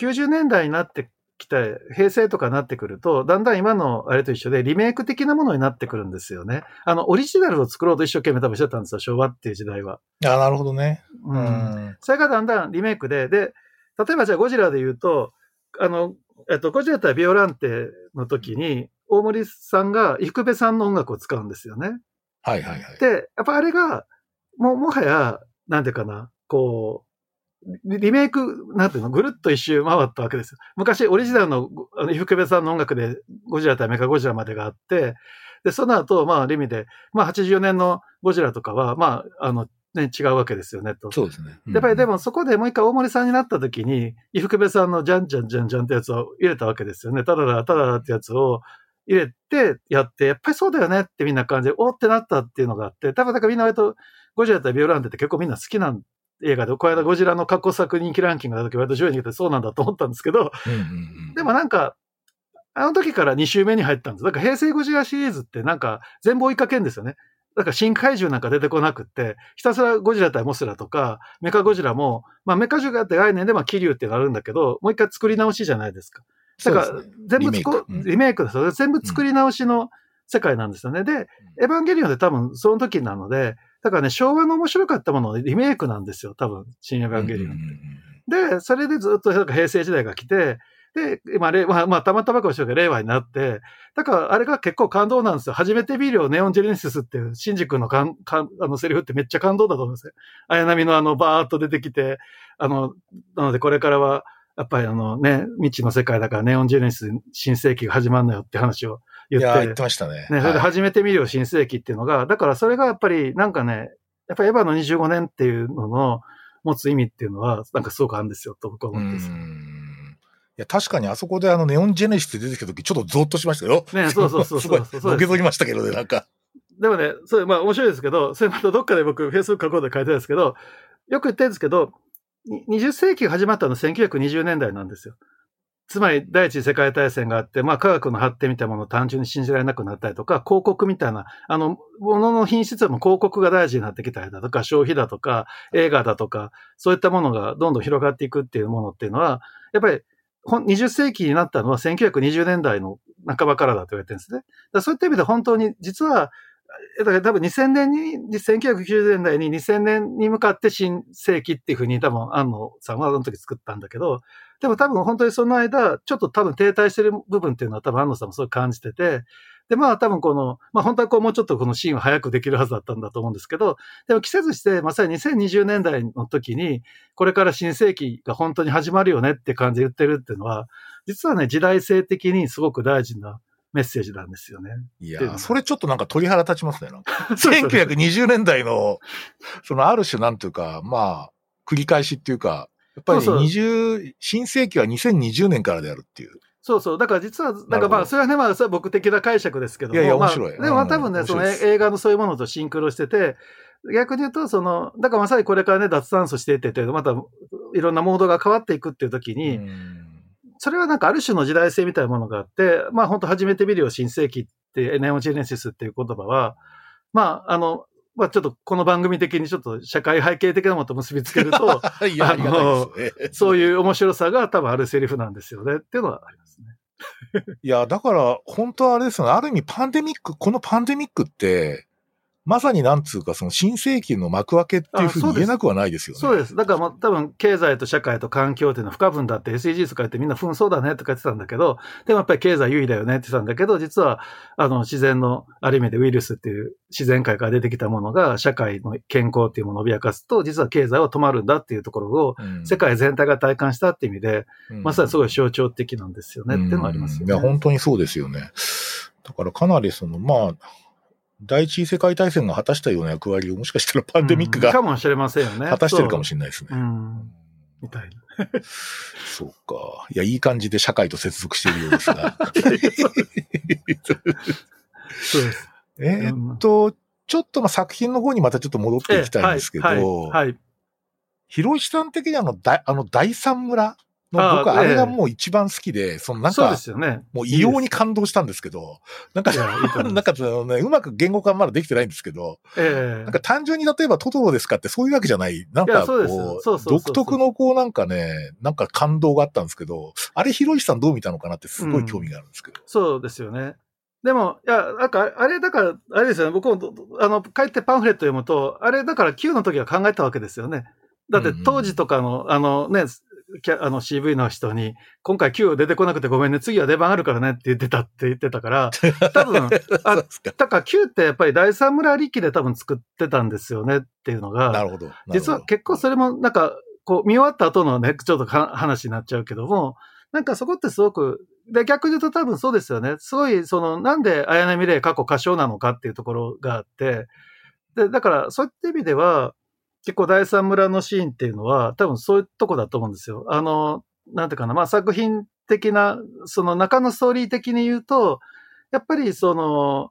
90年代になってきて、平成とかになってくると、だんだん今のあれと一緒でリメイク的なものになってくるんですよね。あの、オリジナルを作ろうと一生懸命多分してたんですよ、昭和っていう時代は。あなるほどね。うん。それがだんだんリメイクで、で、例えばじゃあゴジラで言うと、あの、えっと、ゴジラ対ビオランテの時に、大森さんが伊福部さんの音楽を使うんですよね。はいはいはい。で、やっぱあれが、もう、もはや、なんていうかな、こう、リメイク、なんていうの、ぐるっと一周回ったわけですよ。昔、オリジナルの、あの、伊福部さんの音楽で、ゴジラ対メカゴジラまでがあって、で、その後、まあ、ある意味で、まあ、84年のゴジラとかは、まあ、あの、ね、違うわけですよね、と。そうですね。うん、やっぱりでもそこでもう一回大森さんになった時に、伊福部さんのじゃんじゃんじゃんじゃんってやつを入れたわけですよね。ただだ、ただだってやつを入れてやって、やっぱりそうだよねってみんな感じで、おってなったっていうのがあって、多分だからみんな割とゴジラ対ビオランテって結構みんな好きなん映画で、この間ゴジラの過去作人気ランキングの時割と上位に来てそうなんだと思ったんですけど、うんうんうん、でもなんか、あの時から2周目に入ったんです。だから平成ゴジラシリーズってなんか全部追いかけんですよね。だから新怪獣なんか出てこなくって、ひたすらゴジラ対モスラとか、メカゴジラも、まあメカゴジラって概念でまあ気流ってなるんだけど、もう一回作り直しじゃないですか。だから全部リメイク、リメイクですよ。全部作り直しの世界なんですよね。で、エヴァンゲリオンで多分その時なので、だからね、昭和の面白かったもののリメイクなんですよ、多分、新エヴァンゲリオンって。で、それでずっと平成時代が来て、で、まあ、まあ、まあ、たまたまかもしれないけど、令和になって、だからあれが結構感動なんですよ。初めてビデオネオンジェネシスっていう、シンジ君のかん、かん、あのセリフってめっちゃ感動だと思うんですよ。綾波のあの、バーっと出てきて、あの、なのでこれからは、やっぱりあのね、未知の世界だからネオンジェネシス新世紀が始まるのよって話を言って。いや、言ってましたね。ね、それで初めて見るよ新世紀っていうのが、だからそれがやっぱりなんかね、やっぱりエヴァの25年っていうのの持つ意味っていうのは、なんかすごくあるんですよ、と僕は思ってます。いや、確かにあそこであのネオンジェネシス出てきた時、ちょっとゾッとしましたよ。ね、そうそうそうそう。すごい、のけぞりましたけどね、なんか。でもね、それ、まあ面白いですけど、それまたどっかで僕、Facebook 書こうで書いてるんですけど、よく言ってるんですけど、20世紀が始まったのは1920年代なんですよ。つまり、第一次世界大戦があって、まあ、科学の発展みたいなものを単純に信じられなくなったりとか、広告みたいな、あの、ものの品質はも広告が大事になってきたりだとか、消費だとか、映画だとか、そういったものがどんどん広がっていくっていうものっていうのは、やっぱり20世紀になったのは1920年代の半ばからだと言われてるんですね。だそういった意味で本当に、実は、だから多分2000年に、1990年代に2000年に向かって新世紀っていうふうに多分安野さんはあの時作ったんだけど、でも多分本当にその間、ちょっと多分停滞してる部分っていうのは多分安野さんもそう感じてて、で、まあ多分この、まあ本当はこうもうちょっとこのシーンを早くできるはずだったんだと思うんですけど、でも季節してまさに2020年代の時に、これから新世紀が本当に始まるよねって感じで言ってるっていうのは、実はね、時代性的にすごく大事なメッセージなんですよね。いや、それちょっとなんか鳥肌立ちますね。なんか 1920年代の、そのある種なんていうか、まあ、繰り返しっていうか、やっぱり20、新世紀は2020年からであるっていう。そうそう。だから実は、なんかまあ、それはね、まあ、それは僕的な解釈ですけども。いやいや、面白い。まあ、でも多分ね、その映画のそういうものとシンクロしてて、逆に言うと、その、だからまさにこれからね、脱炭素していってて、またいろんなモードが変わっていくっていう時に、それはなんかある種の時代性みたいなものがあって、まあ本当初めて見るよ新世紀って、ネオジェネシスっていう言葉は、まああの、まあちょっとこの番組的にちょっと社会背景的なものと結びつけると、あの、そういう面白さが多分あるセリフなんですよねっていうのはありますね。いや、だから、本当はあれですよね。ある意味パンデミック、このパンデミックって、まさになんつうか、その新世紀の幕開けっていうふうに言えなくはないですよね。そうです。だからまあ多分経済と社会と環境っていうのは不可分だって SDGs とか言ってみんな紛争だねとか言ってたんだけど、でもやっぱり経済優位だよねって言ってたんだけど、実はあの自然のある意味でウイルスっていう自然界から出てきたものが社会の健康っていうものを脅かすと、実は経済は止まるんだっていうところを世界全体が体感したっていう意味で、うん、まさにすごい象徴的なんですよね、っていうのがありますよね。いや、本当にそうですよね。だからかなりその、まあ、第一次世界大戦が果たしたような役割をもしかしたらパンデミックが、かもしれませんよね。果たしてるかもしれないですね。みたいな。そうか。いや、いい感じで社会と接続しているようですが。そうです。えっと、ちょっとまあ作品の方にまたちょっと戻っていきたいんですけど、はい、はい、ひろしさん的にあの、だあの、第三村僕はあれがもう一番好きで、そのなんか、ね、もう異様に感動したんですけど、なんか、なんかね、うまく言語化まだできてないんですけど、えー、なんか単純に例えばトトロですかってそういうわけじゃない、なんかこう、独特のこうなんかね、なんか感動があったんですけど、あれひろしさんどう見たのかなってすごい興味があるんですけど。うん、そうですよね。でも、いや、なんか、あれ、だから、あれですよね、僕も、あの、帰ってパンフレット読むと、あれ、だから Q の時は考えたわけですよね。だって当時とかの、あのね、あの CV の人に、今回 Q 出てこなくてごめんね、次は出番あるからねって言ってたって言ってたから、多分、あ、だから Q ってやっぱり第三村力で多分作ってたんですよねっていうのが、なるほど。実は結構それもなんか、こう見終わった後のね、ちょっと話になっちゃうけども、なんかそこってすごく、で、逆に言うと多分そうですよね。すごい、その、なんで綾波レイ過去歌唱なのかっていうところがあって、で、だからそういった意味では、結構第三村のシーンっていうのは、多分そういうとこだと思うんですよ。あの、なんていうかな、まあ作品的な、その中のストーリー的に言うと、やっぱりその、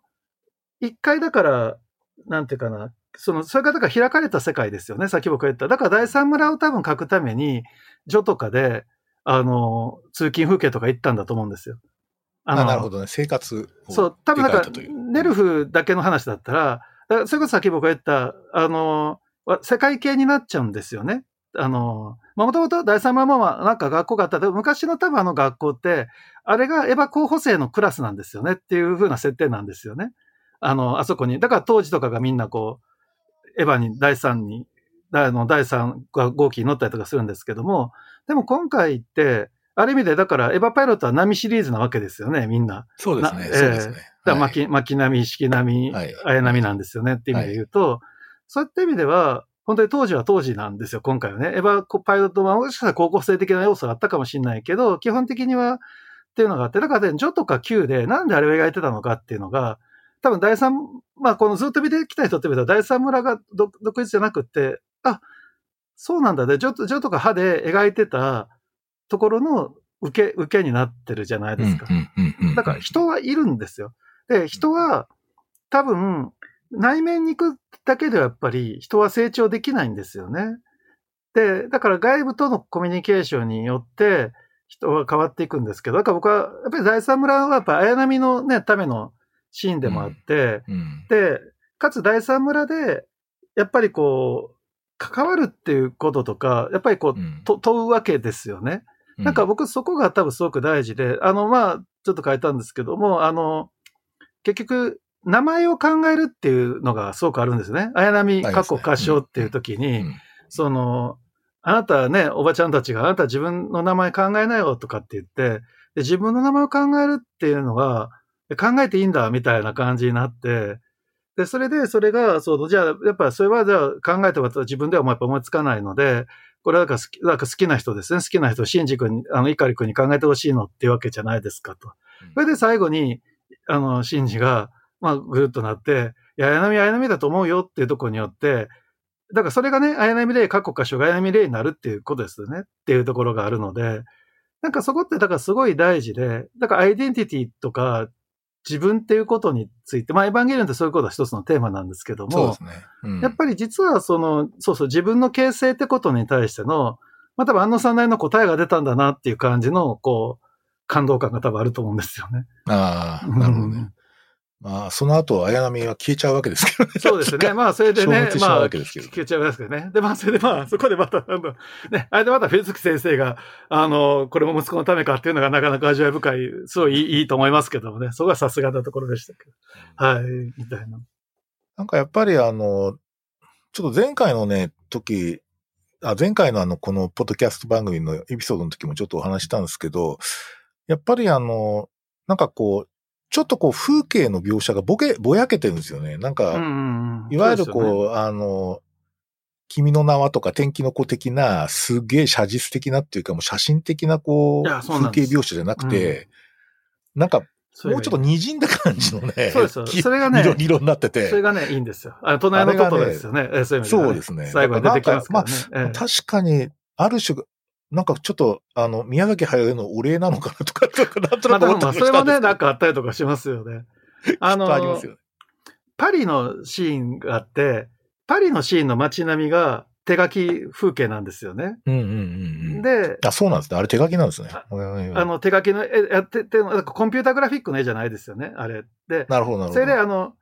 一回だから、なんていうかな、その、それがだから開かれた世界ですよね、さっき僕が言った。だから第三村を多分書くために、序とかで、あの、通勤風景とか行ったんだと思うんですよ。あのなるほどね、生活そう、多分なんか、ネルフだけの話だったら、それこそさっき僕が言った、あの、世界系になっちゃうんですよね。あの、まあ、もともと第三村はなんか学校があったで、昔の多分あの学校って、あれがエヴァ候補生のクラスなんですよねっていう風な設定なんですよね。あの、あそこに。だから当時とかがみんなこう、エヴァに第三に、あの、第三が号機に乗ったりとかするんですけども、でも今回って、ある意味で、だから、エヴァパイロットは波シリーズなわけですよね、みんな。そうですね。そうですね。だから巻、巻波、式波、綾波なんですよねっていう意味で言うと、そういった意味では、本当に当時は当時なんですよ、今回はね。エヴァパイロットはもしかしたら高校生的な要素があったかもしれないけど、基本的にはっていうのがあって、だからね、ジョとか Q でなんであれを描いてたのかっていうのが、多分第三、まあこのずっと見てきた人って見たら第三村が独立じゃなくて、あ、そうなんだね、ジョジョとか歯で描いてたところの受け、受けになってるじゃないですか。だから人はいるんですよ。で、人は多分内面に行くだけではやっぱり人は成長できないんですよね。で、だから外部とのコミュニケーションによって人は変わっていくんですけど、だから僕はやっぱり第三村はやっぱ綾波のね、ためのシーンでもあって、うんうん、で、かつ第三村でやっぱりこう、関わるっていうこととか、やっぱりこう、うん、と問うわけですよね。なんか僕そこが多分すごく大事で、あの、まあ、ちょっと変えたんですけども、あの、結局、名前を考えるっていうのがすごくあるんですね。綾波過去歌唱っていう時に、その、あなたね、おばちゃんたちがあなた自分の名前考えなよとかって言って、で自分の名前を考えるっていうのは、考えていいんだみたいな感じになって、で、それで、それが、そう、じゃあ、やっぱそれは、じゃあ考えても自分ではもうやっぱ思いつかないので、これはなんか好き、なんか好きな人ですね。好きな人、シンジ君に、あの、イカリ君に考えてほしいのっていうわけじゃないですかと。それで最後に、あの、シンジが、まあ、ぐるっとなって、いや、綾波、綾波だと思うよっていうところによって、だからそれがね、綾波例、各国箇所が綾波例になるっていうことですよね。っていうところがあるので、なんかそこってだからすごい大事で、だからアイデンティティとか自分っていうことについて、まあ、エヴァンゲリオンってそういうことは一つのテーマなんですけども、そうですね。うん、やっぱり実はその、そうそう、自分の形成ってことに対しての、まあ、多分安野さんなりの答えが出たんだなっていう感じの、こう、感動感が多分あると思うんですよね。ああ、なるほどね。まあ、その後、綾波は消えちゃうわけですけどね。そうですね。まあ、それでね、まあ、消えちゃうわけですけどね。で、まあ、それでまあ、そこでまた、なんだ、ね、あれでまたフェズキ先生が、あの、これも息子のためかっていうのがなかなか味わい深い、すごいいいと思いますけどもね。そこはさすがなところでしたけど。はい、みたいな。なんかやっぱりあの、ちょっと前回のね、時、あ前回のあの、このポッドキャスト番組のエピソードの時もちょっとお話したんですけど、やっぱりあの、なんかこう、ちょっとこう風景の描写がぼけ、ぼやけてるんですよね。なんか、いわゆるこう、うね、あの、君の名はとか天気の子的な、すげえ写実的なっていうか、もう写真的なこう、風景描写じゃなくて、うん、なんか、もうちょっと滲んだ感じのね。そうですそれがね、色色になってて。それがね、いいんですよ。あの、隣のことですよね。ねそういう意味で、ね、そうですね。最後に出てきますからね。まあ、ええ、確かに、ある種、なんかちょっと、あの、宮崎駿のお礼なのかなとか、とか、なんとなく思ったまあ、それもね、なんかあったりとかしますよね。あの、ありますよね。パリのシーンがあって、パリのシーンの街並みが手書き風景なんですよね。うんうんうんうん。で、あ、そうなんですね。あれ手書きなんですね。あの、手書きの絵、やってて、コンピュータグラフィックの絵じゃないですよね、あれ。で、なるほど、なるほど。それで、あの、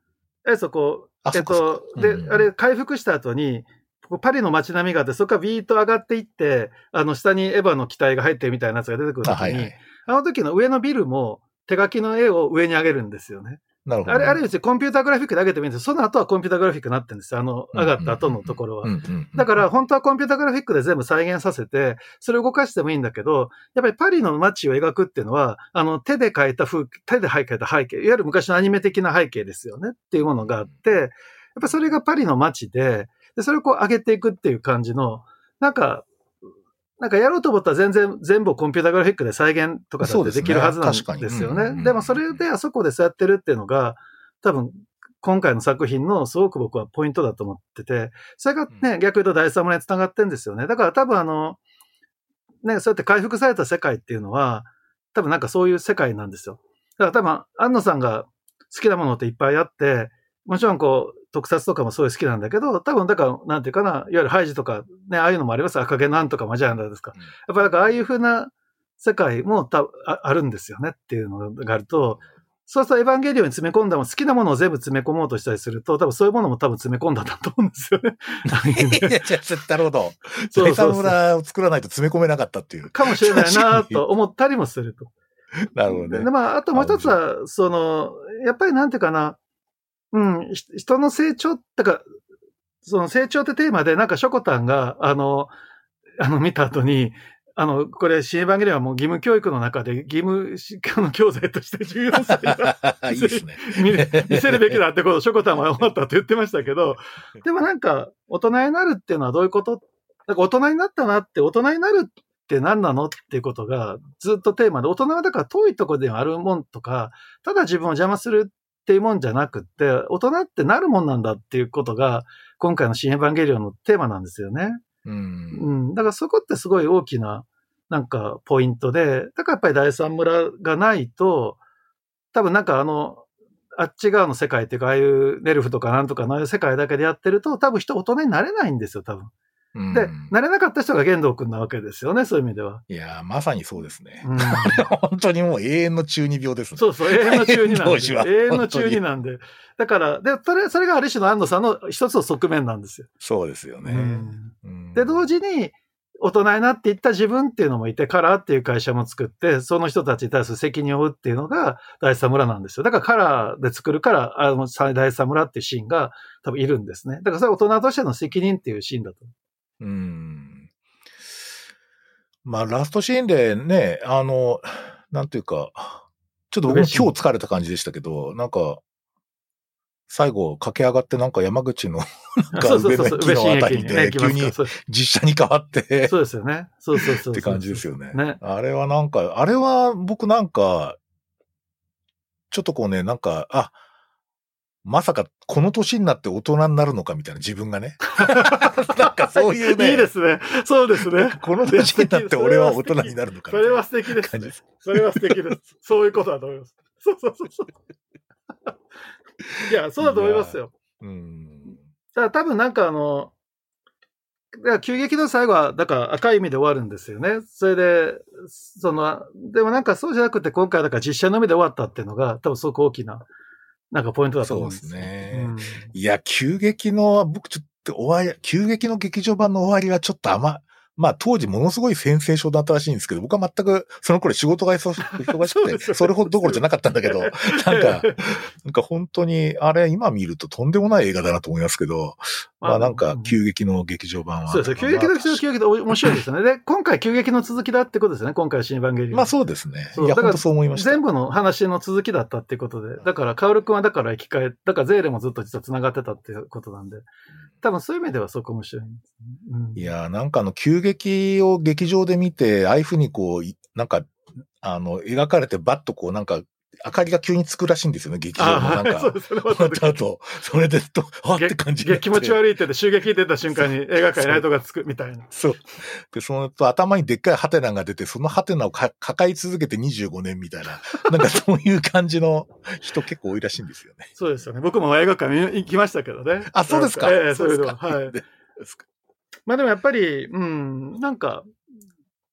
え、そこ、えっと、で、うんうん、あれ、回復した後に、パリの街並みがあって、そこからビート上がっていって、あの、下にエヴァの機体が入ってるみたいなやつが出てくるときに、あはいはい、あの時の上のビルも手書きの絵を上に上げるんですよね。なるほど、ね、あれ、あれ別にコンピュータグラフィックで上げてもいいんですその後はコンピュータグラフィックになってるんですよ。あの、上がった後のところは。だから、本当はコンピュータグラフィックで全部再現させて、それを動かしてもいいんだけど、やっぱりパリの街を描くっていうのは、あの、手で描いた風、手で描いた背景、いわゆる昔のアニメ的な背景ですよねっていうものがあって、やっぱそれがパリの街で、で、それをこう上げていくっていう感じの、なんか、なんかやろうと思ったら全然全部コンピュータグラフィックで再現とかだってできるはずなんですよね。でねでもそれであそこでそうやってるっていうのが、多分今回の作品のすごく僕はポイントだと思ってて、それがね、うん、逆に言うと第三村に繋がってんですよね。だから多分あの、ね、そうやって回復された世界っていうのは、多分なんかそういう世界なんですよ。だから多分、安野さんが好きなものっていっぱいあって、もちろんこう、特撮とかもすごい好きなんだけど、多分だから、なんていうかな、いわゆるハイジとか、ね、ああいうのもあります。赤毛なんとかもじゃないですか。やっぱりああいうふうな世界もたああるんですよねっていうのがあると、そうそう、エヴァンゲリオンに詰め込んだも好きなものを全部詰め込もうとしたりすると、多分そういうものも多分詰め込んだんだと思うんですよね。なるほど。そうそうそう村を作らないと詰め込めなかったっていう。かもしれないなと思ったりもすると。なるほどね。で、まあ、あともう一つは、その、やっぱりなんていうかな、うん、人の成長、だから、その成長ってテーマで、なんかショコタンが、あの、あの、見た後に、あの、これ、新エヴァンゲリオンはもう義務教育の中で義務の教材として14歳が いいですね。見せるべきだってことをショコタンは思ったと言ってましたけど、でもなんか、大人になるっていうのはどういうこと？なんか大人になったなって、大人になるって何なの？っていうことがずっとテーマで、大人はだから遠いところであるもんとか、ただ自分を邪魔するっていうもんじゃなくって、大人ってなるもんなんだっていうことが、今回の新エヴァンゲリオンのテーマなんですよね。うん。うん。だからそこってすごい大きな、なんかポイントで、だからやっぱり第三村がないと、多分なんかあの、あっち側の世界っていうか、ああいうネルフとかなんとかのああいう世界だけでやってると、多分人大人になれないんですよ、多分。で、なれなかった人が玄道君なわけですよね、そういう意味では。いやまさにそうですね。うん、本当にもう永遠の中二病ですね。そうそう、永遠の中二なんで。永遠の中二なんで。だから、で、それ、それがある種の安藤さんの一つの側面なんですよ。そうですよね。うん、で、同時に、大人になっていった自分っていうのもいて、カラーっていう会社も作って、その人たちに対する責任を負うっていうのが大佐村なんですよ。だからカラーで作るから、あの、大佐村っていうシーンが多分いるんですね。だからそれは大人としての責任っていうシーンだと。うん。まあ、ラストシーンでね、あの、なんていうか、ちょっと僕も今日疲れた感じでしたけど、なんか、最後駆け上がってなんか山口の なんか上の駅のあたりで急に実写に変わって、そうですよね。そうそうそう。って感じですよね。ね。あれはなんか、あれは僕なんか、ちょっとこうね、なんか、あ、まさかこの年になって大人になるのかみたいな自分がね。なんかそういうね。いいですね。そうですね。この年になって俺は大人になるのかそれは素敵です、ね。それは素敵です。そういうことだと思います。そうそうそうそう。いや、そうだと思いますよ。うん。だから多分なんかあの、急激の最後は、だから赤い意味で終わるんですよね。それで、その、でもなんかそうじゃなくて今回だから実写のみで終わったっていうのが多分すごく大きななんかポイントだと思うんですね。うん、いや、急激の、僕ちょっと終わり、急激の劇場版の終わりはちょっと甘、まあ当時ものすごいセンセーションだったらしいんですけど、僕は全くその頃仕事が忙しくて、それほどどころじゃなかったんだけど、なんか、なんか本当に、あれ今見るととんでもない映画だなと思いますけど、まあなんか急激の劇場版は。そうですね。急激の劇場版、急激で 面白いですよね。で、今回急激の続きだってことですね。今回新番組。まあそうですね。いや、本当そう思いました。全部の話の続きだったってことで、だから、カオル君はだから生き返、だからゼーレもずっと実は繋がってたっていうことなんで、多分そういう意味ではすごく面白いんですね。うん、いや、なんかあの、急激を劇場で見て、ああいうふうにこう、なんか、あの、描かれてバッとこうなんか明かりが急につくらしいんですよね、劇場のなんか。そうわった後、それでと、あって感じで。気持ち悪いって言って、襲撃出た瞬間に映画界ライトがつくみたいな。そう。で、そのと頭にでっかいハテナが出て、そのハテナを抱え続けて25年みたいな、なんかそういう感じの人結構多いらしいんですよね。そうですよね。僕も映画館行きましたけどね。あ、そうですか。ええー、そういうの。はい。まあでもやっぱり、うん、なんか、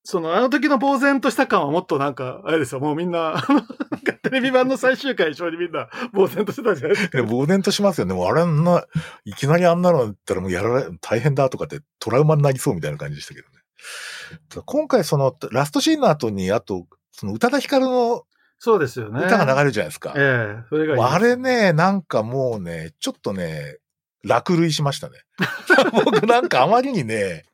その、あの時の呆然とした感はもっとなんか、あれですよ、もうみんな、テレビ版の最終回一緒にみんな、呆然としてたじゃないですか。呆然としますよね。もうあれんな、いきなりあんなのだったらもうやられ、大変だとかってトラウマになりそうみたいな感じでしたけどね。今回その、ラストシーンの後に、あと、その宇多田ヒカルのそうですよね。歌が流れるじゃないですか。ええそれがいいあれね、なんかもうね、ちょっとね、落涙しましたね。僕なんかあまりにね、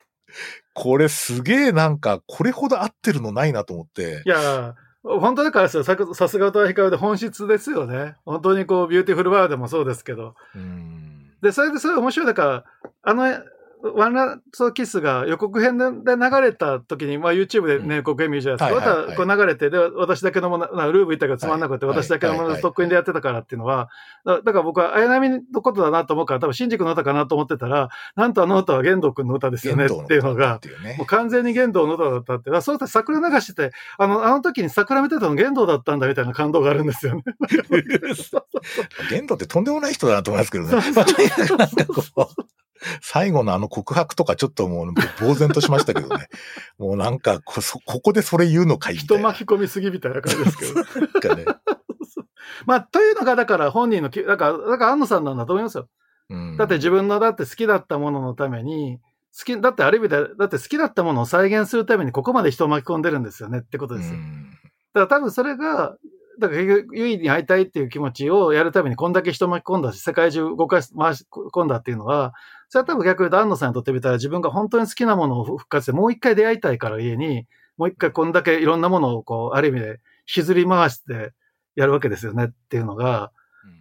これすげえなんか、これほど合ってるのないなと思って。いや、本当だからさ、さすが宇多田ヒカルで本質ですよね。本当にこう、 Beautiful World もそうですけど。で、それでそれ面白い。だから、あの One Last Kiss が予告編で流れた時に、まあ YouTube でね、予告編見るじゃないですか。またこう流れて、で、私だけのもの、ルーブ行ったからつまんなくて、私だけのもの特訓でやってたからっていうのは、だから僕は綾波のことだなと思うから、多分新宿の歌かなと思ってたら、なんとあの歌は玄道くんの歌ですよねっていうのが、もう完全に玄道の歌だったって、そうだ桜流してて、あの、あの時に桜見てたの玄道だったんだみたいな感動があるんですよね。玄道ってとんでもない人だなと思いますけどね。最後のあの告白とかちょっともう呆然としましたけどね。もうなんかこ、ここでそれ言うのかいみ。人巻き込みすぎみたいな感じですけど。なんかね。まあ、というのが、だから本人の、だから、だから安野さんなんだと思いますよ。うん、だって自分の、だって好きだったもののために、好き、だってある意味で、だって好きだったものを再現するためにここまで人を巻き込んでるんですよねってことですよ。うん、だから多分それが、だから結局、ユイに会いたいっていう気持ちをやるためにこんだけ人巻き込んだし、世界中動かし、回し込んだっていうのは、それは多分逆に言うと安野さんにとってみたら自分が本当に好きなものを復活してもう一回出会いたいから家に、もう一回こんだけいろんなものをこう、ある意味で引きずり回してやるわけですよねっていうのが、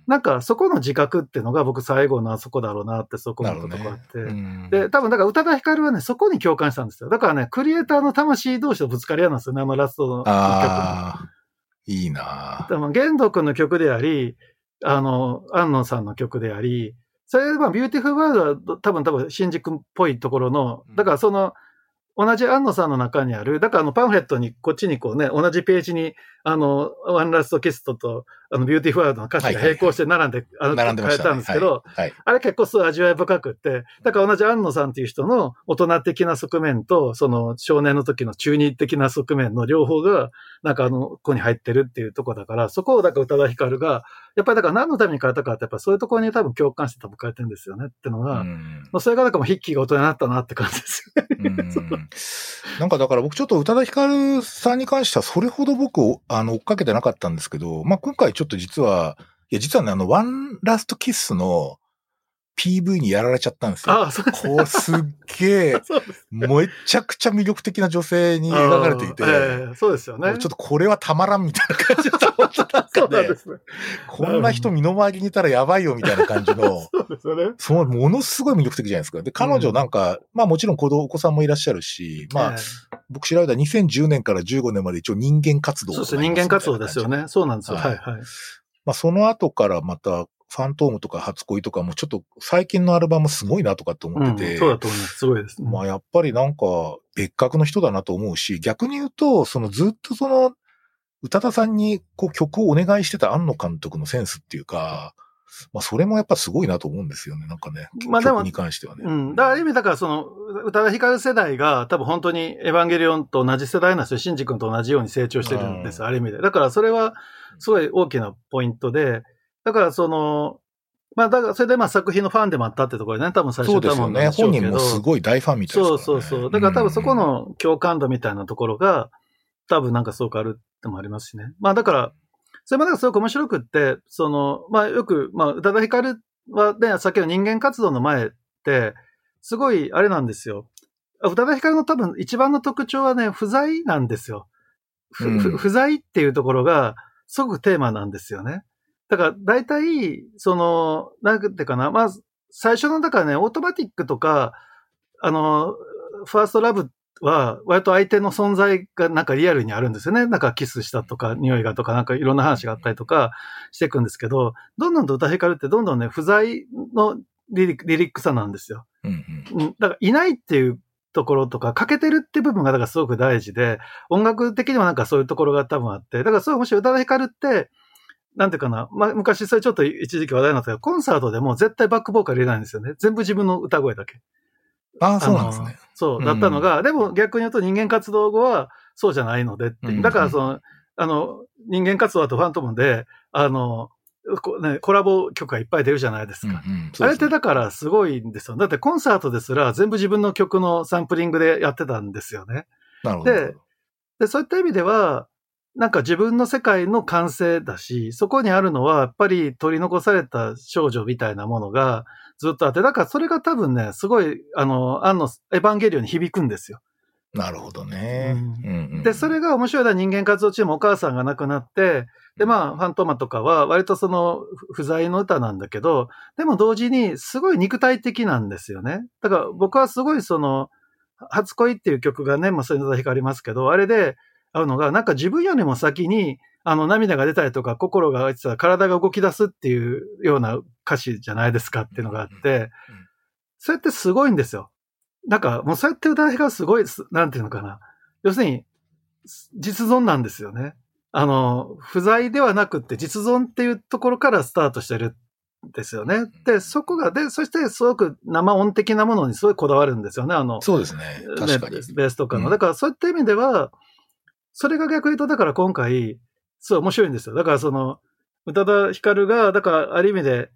なんかそこの自覚っていうのが僕最後のあそこだろうなってそこ思ったとこあって、ね、で、多分だから宇多田ヒカルはね、そこに共感したんですよ。だからね、クリエイターの魂同士とぶつかり合うんですよね、あのラストの曲あいいなぁ。でも、ゲンドウ君の曲であり、あの、庵野さんの曲であり、それは Beautiful World は多分多分新宿っぽいところの、だからその、同じ安野さんの中にある、だからあのパンフレットにこっちにこうね、同じページに、あの、ワンラストキストと、あの、ビューティフワードの歌詞が並行して並んで、あの、並んで変えたんですけど、はい。はい、あれ結構すごい味わい深くって、だから同じ安野さんっていう人の大人的な側面と、その少年の時の中二的な側面の両方が、なんかあの、ここに入ってるっていうとこだから、そこをだから宇多田ヒカルが、やっぱりだから何のために変えたかって、やっぱそういうところに多分共感して多分変えてるんですよねっていうのが、うん、それがなんかもう筆記が大人になったなって感じですよね。なんかだから僕ちょっと宇多田ヒカルさんに関してはそれほど僕、あの、追っかけてなかったんですけど、まあ今回ちょっと実は、いや実はね、あの、ワンラストキスの、PV にやられちゃったんですよ。ああ、そう。こうすっげえ、めちゃくちゃ魅力的な女性に描かれていて、えー、そうですよね。ちょっとこれはたまらんみたいな感じだった。なんですね。こんな人身の回りにいたらやばいよみたいな感じの、そうですよね。そのものすごい魅力的じゃないですか。で、彼女なんか、うん、まあもちろん子供、お子さんもいらっしゃるし、まあ、えー、僕調べたら2010年から15年まで一応人間活動そうです人間活動ですよね。そうなんですよ。はい、はい、はい。まあその後からまたファントームとか初恋とかもちょっと最近のアルバムすごいなとかって思ってて。うん、そうだと思います。すごいです、ね。まあやっぱりなんか別格の人だなと思うし、逆に言うと、そのずっとその、宇多田さんにこう曲をお願いしてた庵野監督のセンスっていうか、まあそれもやっぱすごいなと思うんですよね。なんかね。まあでも。曲に関してはね。うん。だからある意味だからその、宇多田ヒカル世代が多分本当にエヴァンゲリオンと同じ世代なんですよ。シンジ君と同じように成長してるんです、ある意味で。だからそれはすごい大きなポイントで、だからその、まあ、だから、それでまあ作品のファンでもあったってところでね、多分最初そうですよね。本人もすごい大ファンみたいな、ね、そうそうそう。だから多分そこの共感度みたいなところが、多分なんかすごくあるってもありますしね。まあだから、それもなんかすごく面白くって、その、まあよく、まあ宇多田ヒカルはね、さっきの人間活動の前って、すごいあれなんですよ。宇多田ヒカルの多分一番の特徴はね、不在なんですよ。不,、不在っていうところが、すごくテーマなんですよね。だから、大体、その、なんていうかな、まあ、最初の、だからね、オートマティックとか、あの、ファーストラブは、割と相手の存在がなんかリアルにあるんですよね。なんかキスしたとか、匂いがとか、なんかいろんな話があったりとかしていくんですけど、どんどんと歌ヒカルってどんどんね、不在のリリリックさなんですよ。うんうん、だから、いないっていうところとか、欠けてるって部分が、だからすごく大事で、音楽的にもなんかそういうところが多分あって、だからそういうもし歌田ヒカルって、なんていうかな、まあ、昔それちょっと一時期話題になったけど、コンサートでも絶対バックボーカル入れないんですよね。全部自分の歌声だけ。ああ、そうなんですね。そう、だったのが、うん、でも逆に言うと人間活動後はそうじゃないのでってだからその、あの、人間活動だとファントムで、あの、こね、コラボ曲がいっぱい出るじゃないですか。うんうんすね、あれってだからすごいんですよ。だってコンサートですら全部自分の曲のサンプリングでやってたんですよね。なるほど。で、でそういった意味では、なんか自分の世界の完成だし、そこにあるのはやっぱり取り残された少女みたいなものがずっとあって、だからそれが多分ね、すごい、あの、アンのエヴァンゲリオンに響くんですよ。なるほどね。うんで、それが面白いのは人間活動中もお母さんが亡くなって、で、まあ、ファントマとかは割とその不在の歌なんだけど、でも同時にすごい肉体的なんですよね。だから僕はすごいその、初恋っていう曲がね、まあ、そういうのが光りますけど、あれで、会うのが、なんか自分よりも先に、あの、涙が出たりとか、心が、体が動き出すっていうような歌詞じゃないですかっていうのがあって、それってすごいんですよ。なんか、もうそうやって歌いがすごい、なんていうのかな。要するに、実存なんですよね。あの、不在ではなくって実存っていうところからスタートしてるんですよね。で、そこが、で、そしてすごく生音的なものにすごいこだわるんですよね。あの、そうですね。確かに。ベースとかの。だからそういった意味では、それが逆に言うと、だから今回、そう面白いんですよ。だからその、宇多田ヒカルが、だからある意味で、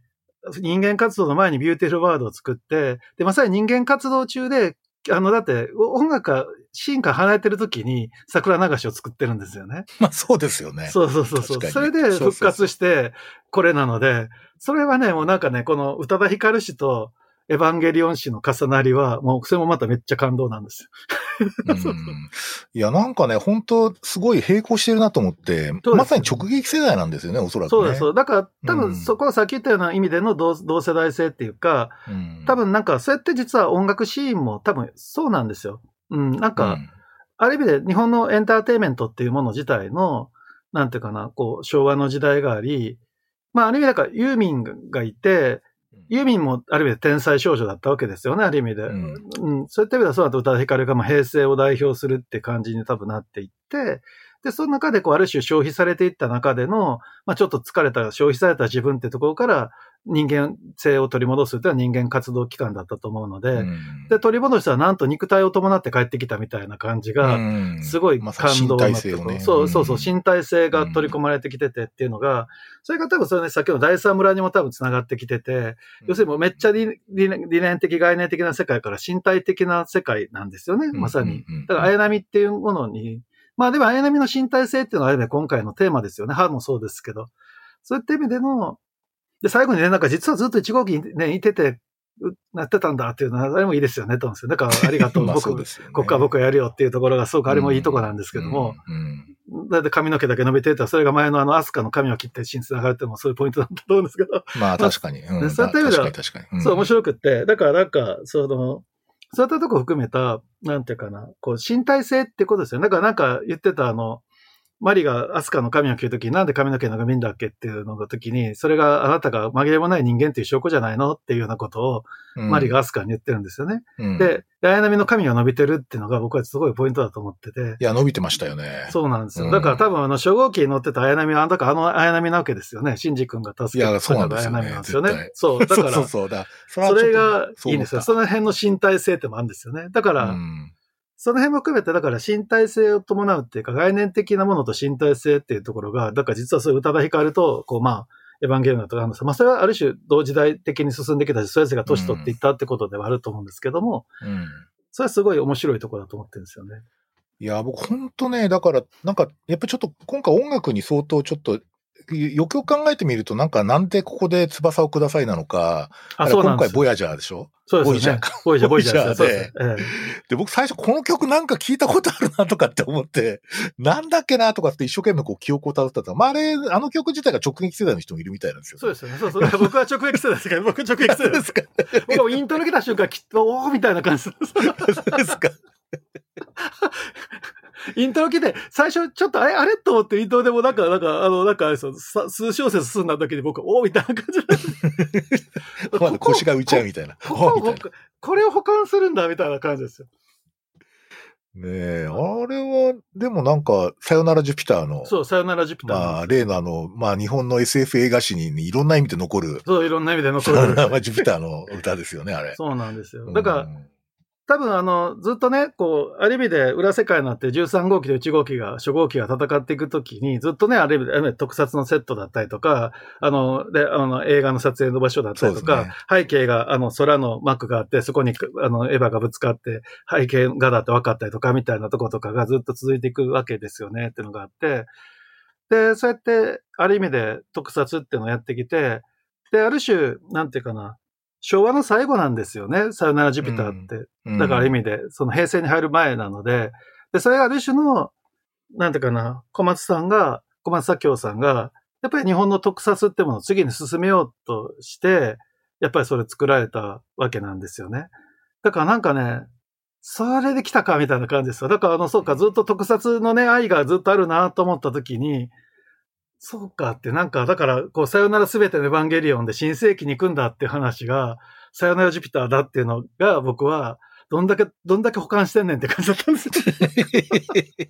人間活動の前に Beautiful World を作って、で、まさに人間活動中で、あの、だって、音楽が、シーンから離れてる時に桜流しを作ってるんですよね。まあそうですよね。そうそうそうそう。それで復活して、これなので、それはね、もうなんかね、この宇多田ヒカル史とエヴァンゲリオン史の重なりは、もうそれもまためっちゃ感動なんですよ。いや、なんかね、本当すごい並行してるなと思って、まさに直撃世代なんですよね、おそらく、ね、そうです。だから、多分そこはさっき言ったような意味での同同世代性っていうか、うん、多分なんか、そうやって実は音楽シーンも多分そうなんですよ。うん、なんか、うん、ある意味で日本のエンターテイメントっていうもの自体の、なんていうかな、こう、昭和の時代があり、まあ、ある意味だからユーミンがいて、ユーミンもある意味で天才少女だったわけですよね、ある意味で。うん。うん、そういった意味では、そうだと歌ヒカルがまあ平成を代表するって感じに多分なっていって、で、その中でこう、ある種消費されていった中での、まあちょっと疲れた、消費された自分ってところから、人間性を取り戻すというのは人間活動期間だったと思うので、うん、で、取り戻したらなんと肉体を伴って帰ってきたみたいな感じが、すごい感動なって、ね、そうそうそう、身体性が取り込まれてきててっていうのが、それが多分それね、先ほど第三村にも多分繋がってきてて、要するにもうめっちゃ理念的、概念的な世界から身体的な世界なんですよね、まさに。だから、綾波っていうものに、まあでも、綾波の身体性っていうのは、ね、今回のテーマですよね。歯もそうですけど。そういった意味での、で、最後にね、なんか実はずっと1号機にね、いてて、なってたんだっていうのは、あれもいいですよね、と思うん。ですよ。だから、ありがとう、僕、ね、ここから僕はやるよっていうところが、すごくあれもいいとこなんですけども、だって髪の毛だけ伸びてたら、それが前のあの、アスカの髪を切って新つながるってもそういうポイントだったと思うんですけど。まあ、確かに。うん、そういった意味では、そう、面白くって、だからなんか、その、そういったとこ含めた、なんていうかな、こう、身体性ってことですよ。だからなんか言ってたあの、マリがアスカの髪を切るときになんで髪の毛が見んだっけっていうのの時に、それがあなたが紛れもない人間っていう証拠じゃないのっていうようなことを、マリがアスカに言ってるんですよね。うん、で、綾波の髪が伸びてるっていうのが僕はすごいポイントだと思ってて。いや、伸びてましたよね。そうなんですよ。だから多分あの、初号機に乗ってた綾波は、だからあの綾波なわけですよね。シンジ君が助けてくれた綾波なんですよね。そう、だから、そうそうだそれがいいんですよ。その辺の身体性ってもあるんですよね。だから、うんその辺も含めて、だから身体性を伴うっていうか、概念的なものと身体性っていうところが、だから実はそういう歌田光と、こう、まあ、エヴァンゲリオンだとかまあ、それはある種同時代的に進んできたし、それぞれが年取っていったってことではあると思うんですけども、うん、それはすごい面白いところだと思ってるんですよね。いや、僕本当ね、だから、なんか、やっぱちょっと今回音楽に相当ちょっとよくよく考えてみると、なんかなんでここで翼をくださいなのか、あそう今回ボヤジャーでしょ？そうですね。ボイジャー、ボイジャーで。で、僕最初この曲なんか聞いたことあるなとかって思って、なんだっけなとかって一生懸命こう記憶をたどったと。まああれ、あの曲自体が直撃世代の人もいるみたいなんですよ、そうですよね。そうそう。僕は直撃世代ですから、僕直撃世代 ですか。僕はイントロ来た瞬間、きっと、おーみたいな感じです。そうですか。イントロ来て、最初ちょっとあれ、あれと思ってイントロでもなんか、なんか、あの、なんか数小節進んだ時に僕、おおみたいな感じ まだ腰が浮いちゃうみたいな。ここれを保管するんだみたいな感じですよ。ねえ、あれは、でもなんか、さよならジュピターの。そう、さよならジュピター。まあ、例のあの、まあ、日本の SF 映画史にいろんな意味で残る。そう、いろんな意味で残る。さよならジュピターの歌ですよね、あれ。そうなんですよ。だから、うん多分あの、ずっとね、こう、ある意味で裏世界になって13号機と1号機が、初号機が戦っていくときに、ずっとね、ある意味で特撮のセットだったりとか、あの、で、あの、映画の撮影の場所だったりとか、ね、背景が、あの、空の幕があって、そこに、あの、エヴァがぶつかって、背景がだって分かったりとか、みたいなとことかがずっと続いていくわけですよね、っていうのがあって、で、そうやって、ある意味で特撮っていうのをやってきて、で、ある種、なんていうかな、昭和の最後なんですよね。さよならジュピターって。うん、だから意味で、その平成に入る前なので、で、それがある種の、なんていうかな、小松さんが、小松左京さんが、やっぱり日本の特撮ってものを次に進めようとして、やっぱりそれ作られたわけなんですよね。だからなんかね、それで来たかみたいな感じですよ。だからあの、そうか、ずっと特撮のね、愛がずっとあるなと思った時に、そうかって、なんか、だから、こう、さよならすべてのエヴァンゲリオンで新世紀に行くんだっていう話が、さよならジュピターだっていうのが、僕は、どんだけ、どんだけ保管してんねんって感じだったんですよ。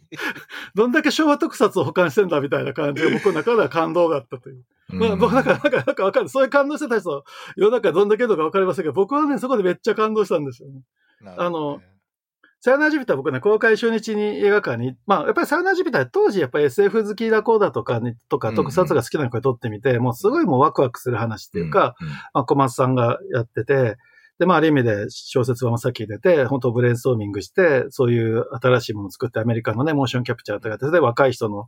どんだけ昭和特撮を保管してんだみたいな感じで、僕の中では感動があったという。まあ、僕 なんか、なんか、なんかわかる。そういう感動してた人、世の中どんだけとかわかりませんけど、僕はね、そこでめっちゃ感動したんですよね。ねあの、サヨナラジュピター僕ね、公開初日に映画館に、まあ、やっぱりサヨナラジュピター当時やっぱり SF 好きだこうだとかに、とか特撮が好きな子に撮ってみて、もうすごいもうワクワクする話っていうか、まあ、小松さんがやってて、で、まあ、ある意味で小説はさっき出て、本当ブレインストーミングして、そういう新しいものを作ってアメリカのね、モーションキャプチャーとかで、若い人の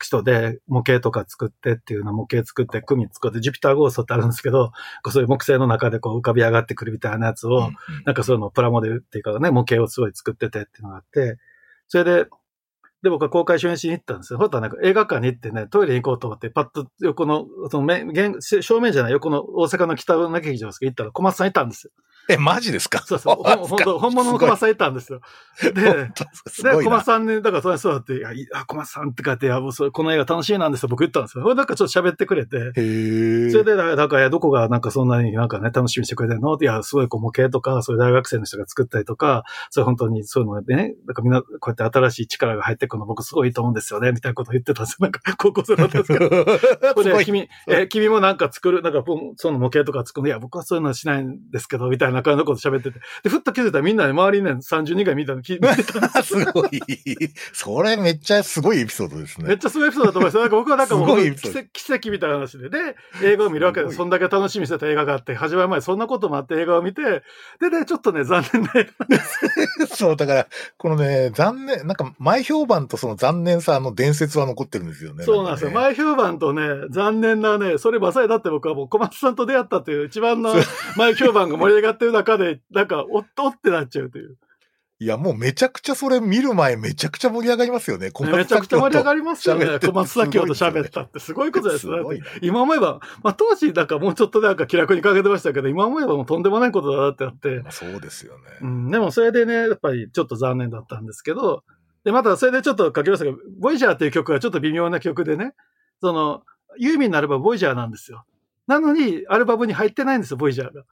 人で模型とか作ってっていうの模型作って、組作って、ジュピターゴーストってあるんですけど、そういう木星の中でこう浮かび上がってくるみたいなやつを、なんかそういうのをプラモデルっていうかね、模型をすごい作っててっていうのがあって、それで、で、僕は公開初日に行ったんですよ。ほんとはなんか映画館に行ってね、トイレに行こうと思って、パッと横の、その面、正面じゃない横の大阪の北の劇場ですけど行ったら小松さんいたんですよ。え、マジですか？そうそう。本当 本物の小松さんいたんですよ。で、で、小松さんに、だからそれそうだって、いや、小松さんって書いて、いや、もうそれ、この映画楽しいなんですよ、僕言ったんですよ。なんかちょっと喋ってくれて。へそれで、なんか、どこがなんかそんなになんかね、楽しみにしてくれてるの？いや、すごいこう模型とか、そういう大学生の人が作ったりとか、それ本当にそういうのでね、なんかみんなこうやって新しい力が入ってくるの僕すごいと思うんですよね、みたいなことを言ってたんですよ。なんか高校生だったんですけど。これ君、え、君もなんか作る、なんかその模型とか作るいや、僕はそういうのはしないんですけど、みたいな感じのこと喋ってて。で、ふっと気づいたらみんなで周りにね、32回見たの聞い てたすごい。それめっちゃすごいエピソードですね。めっちゃすごいエピソードだと思います。なんか僕はなんかもう奇跡みたいな話で。で、映画を見るわけで、そんだけ楽しみにしてた映画があって、始まる前そんなこともあって映画を見て、でね、ちょっとね、残念な映画です。そう、だから、このね、残念、なんか前評判とその残念さの伝説は残ってるんですよね。そうなんですよ。ね、前評判とね、残念なね、それまさにだって僕はもう小松さんと出会ったっていう一番の前評判が盛り上がってる中で、なんか、おっとってなっちゃうという。いや、もうめちゃくちゃそれ見る前めちゃくちゃ盛り上がりますよね。めちゃくちゃ盛り上がりますよね。小松左京と喋ったってすごいことですね。今思えば、まあ当時なんかもうちょっとなんか気楽にかけてましたけど、今思えばもうとんでもないことだなってあって。そうですよね。うん、でもそれでね、やっぱりちょっと残念だったんですけど、で、またそれでちょっと書きましたけど、ボイジャーっていう曲はちょっと微妙な曲でね、その、ユーミンのアルバムボイジャーなんですよ。なのに、アルバムに入ってないんですよ、ボイジャーが。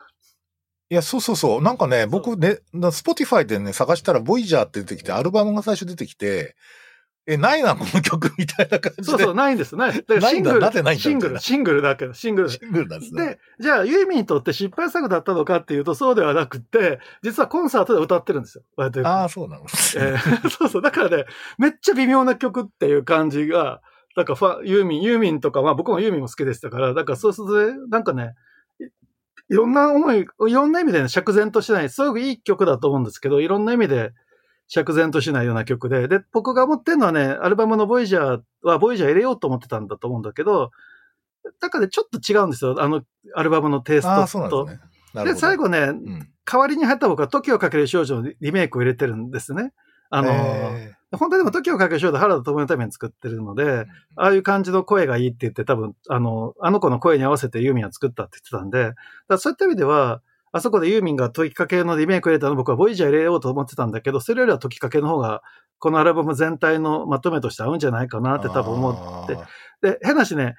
いや、そうそうそう。なんかね、僕ね、スポティファイでね、探したら、ボイジャーって出てきて、アルバムが最初出てきて、え、ないな、この曲みたいな感じで。そうそう、ないんです。ない。だシングル。なぜないんだシングル、シングルだけど、シングル。シングルなんですね。で、じゃあ、ユーミンにとって失敗作だったのかっていうと、そうではなくて、実はコンサートで歌ってるんですよ。ああ、そうなの、えー、そうそう。だからね、めっちゃ微妙な曲っていう感じが、なんかファ、ユーミン、ユーミンとか、まあ僕もユーミンも好きでしたから、だからそうするとね、なんかね、いろんな思い、いろんな意味で、ね、釈然としない、すごくいい曲だと思うんですけど、いろんな意味で釈然としないような曲で、で、僕が思ってるのはね、アルバムのボイジャーはボイジャー入れようと思ってたんだと思うんだけど、だからちょっと違うんですよ、あのアルバムのテイストと。で、ね、最後ね、うん、代わりに入った僕は時をかける少女のリメイクを入れてるんですね。あの、えー本当にでも時をかける少女原田智のために作ってるので、ああいう感じの声がいいって言って多分、あの、あの子の声に合わせてユーミンは作ったって言ってたんで、だそういった意味では、あそこでユーミンが時かけのリメイク入れたの僕はボイジャー入れようと思ってたんだけど、それよりは時かけの方が、このアルバム全体のまとめとして合うんじゃないかなって多分思って。で、変なしね、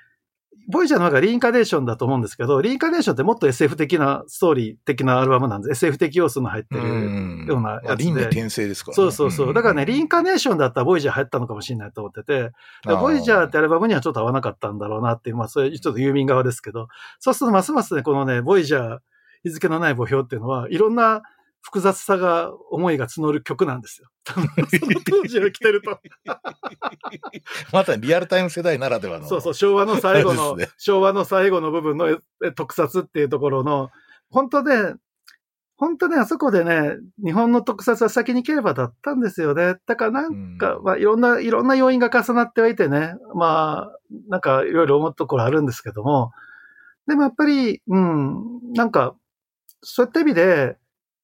ボイジャーの中がリインカネーションだと思うんですけど、リインカネーションってもっと SF 的なストーリー的なアルバムなんです。SF 的要素の入ってるようなやつで。輪廻転生ですから、ね、そうそうそう。だからね、リインカネーションだったらボイジャー入ったのかもしれないと思ってて、ボイジャーってアルバムにはちょっと合わなかったんだろうなっていう、まあそれちょっと郵便側ですけど、そうするとますますね、このね、ボイジャー、日付のない墓標っていうのは、いろんな複雑さが、思いが募る曲なんですよ。その当時を来てると。まさにリアルタイム世代ならではの。そうそう、昭和の最後の、ね、昭和の最後の部分の特撮っていうところの、本当ね、本当ね、あそこでね、日本の特撮は先に行ければだったんですよね。だからなんか、うん、まあ、いろんな、いろんな要因が重なってはいてね、まあ、なんかいろいろ思うところあるんですけども、でもやっぱり、うん、なんか、そういった意味で、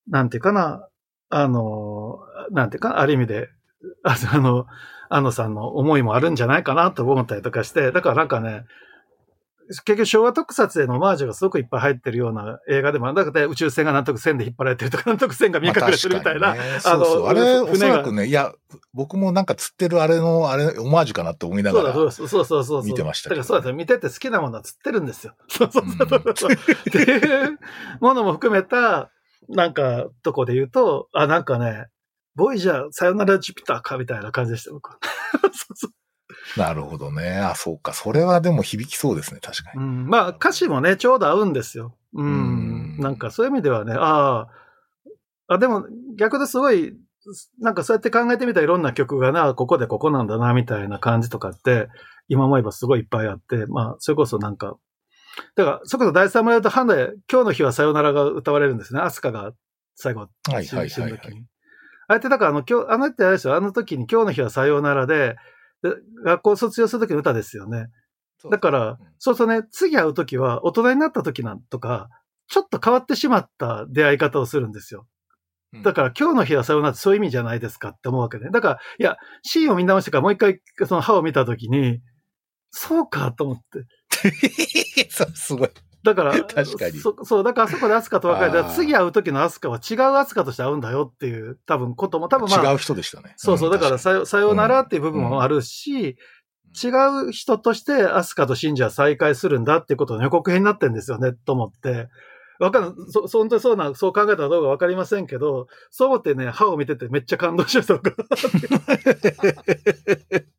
なんていうかな、あの、なんていうか、ある意味で、あの、あのさんの思いもあるんじゃないかなと思ったりとかして、だからなんかね、結局昭和特撮へのオマージュがすごくいっぱい入ってるような映画でもある。だから宇宙船がなんとか線で引っ張られてるとか、なんとか線が見え隠れてるみたいな。あ、ね、そうそうあれ、おそらくね、いや、僕もなんか釣ってるあれの、あれ、オマージュかなって思いながら。そうそうそうそう。見てましただからそうです見てて好きなものは釣ってるんですよ。そうそうそうそう。っていうものも含めた、なんか、とこで言うと、あ、なんかね、ボイジャー、さよならジュピターか、みたいな感じでした、僕は。そうそうなるほどね。あ、そうか。それはでも響きそうですね、確かに。うん、まあ、歌詞もね、ちょうど合うんですよ。うん。んなんか、そういう意味ではね、ああ、あ、でも、逆ですごい、なんかそうやって考えてみたらいろんな曲がな、ここでここなんだな、みたいな感じとかって、今思えばすごいいっぱいあって、まあ、それこそなんか、だから、そこそ第三村とハンダ今日の日はさよならが歌われるんですね。アスカが最後、はいはいはい、はい。あれってだからあの、今日、あのってあれですよ、あの時に今日の日はさよならで、で学校卒業する時の歌ですよね。だから、そうするとね、次会う時は大人になった時なんとか、ちょっと変わってしまった出会い方をするんですよ。だから今日の日はさよならってそういう意味じゃないですかって思うわけね。だから、いや、シーンを見直してからもう一回その歯を見た時に、そうかと思って。すごい。だから、確かに。そそう、だからそこでアスカと別れたら、次会う時のアスカは違うアスカとして会うんだよっていう、多分ことも、多分まあ。違う人でしたね。そうそう、だからさよ、さよならっていう部分もあるし、違う人としてアスカとシンジは再会するんだっていうことの予告編になってんですよね、と思って。わかんない。そ、本当にそうな、そう考えたらどうかわかりませんけど、そう思ってね、歯を見ててめっちゃ感動した人か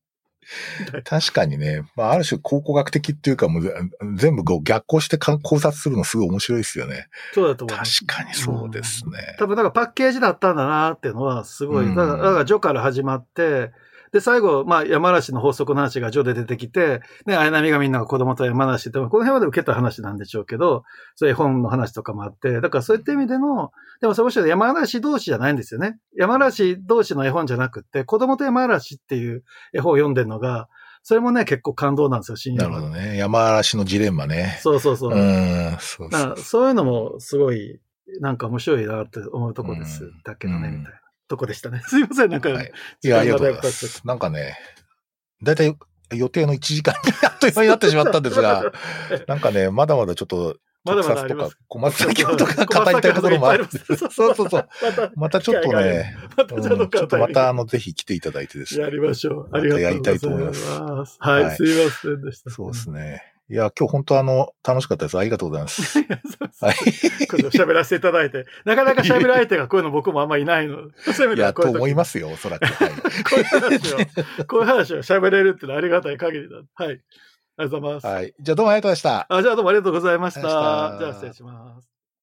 確かにね、まあ、ある種考古学的っていうか、もう全部逆行して考察するのすごい面白いですよね。そうだと思う。確かにそうですね。うん、多分なんかパッケージだったんだなっていうのはすごい、だから、だからジョから始まって、で、最後、まあ、山梨の法則の話が序で出てきて、ね、綾波がみんなが子供と山梨って、この辺まで受けた話なんでしょうけど、そういう絵本の話とかもあって、だからそういった意味での、でもその人山梨同士じゃないんですよね。山梨同士の絵本じゃなくて、子供と山梨っていう絵本を読んでるのが、それもね、結構感動なんですよ、深夜なるほどね。山嵐のジレンマね。そうそうそう。うん、そうそうそういうのもすごい、なんか面白いなって思うとこです。だけどね、みたいな。とこでしたね。すいません、なんか、はい、いや、ありがとうございます。なんかね、だいたい予定の1時間にあっという間になってしまったんですが、なんかね、まだまだちょっと、まだまだあります。小松崎とか 語りたいところもある。そうそうそう。またちょっとね、ちょっとまたあの、ぜひ来ていただいてですね。やりましょう。ありがとうございます。やりたいと思います。はい、すいませんでした。そうですね。いや、今日本当あの、楽しかったです。ありがとうございます。はい。喋らせていただいて。なかなか喋る相手がこういうの僕もあんまいないの。いや、と思いますよ、おそらく。はい、こういう話を、こういう話を喋れるってのはありがたい限りだ。はい。ありがとうございます。はい。じゃあどうもありがとうございました。あ、じゃあどうもありがとうございました。じゃあ失礼します。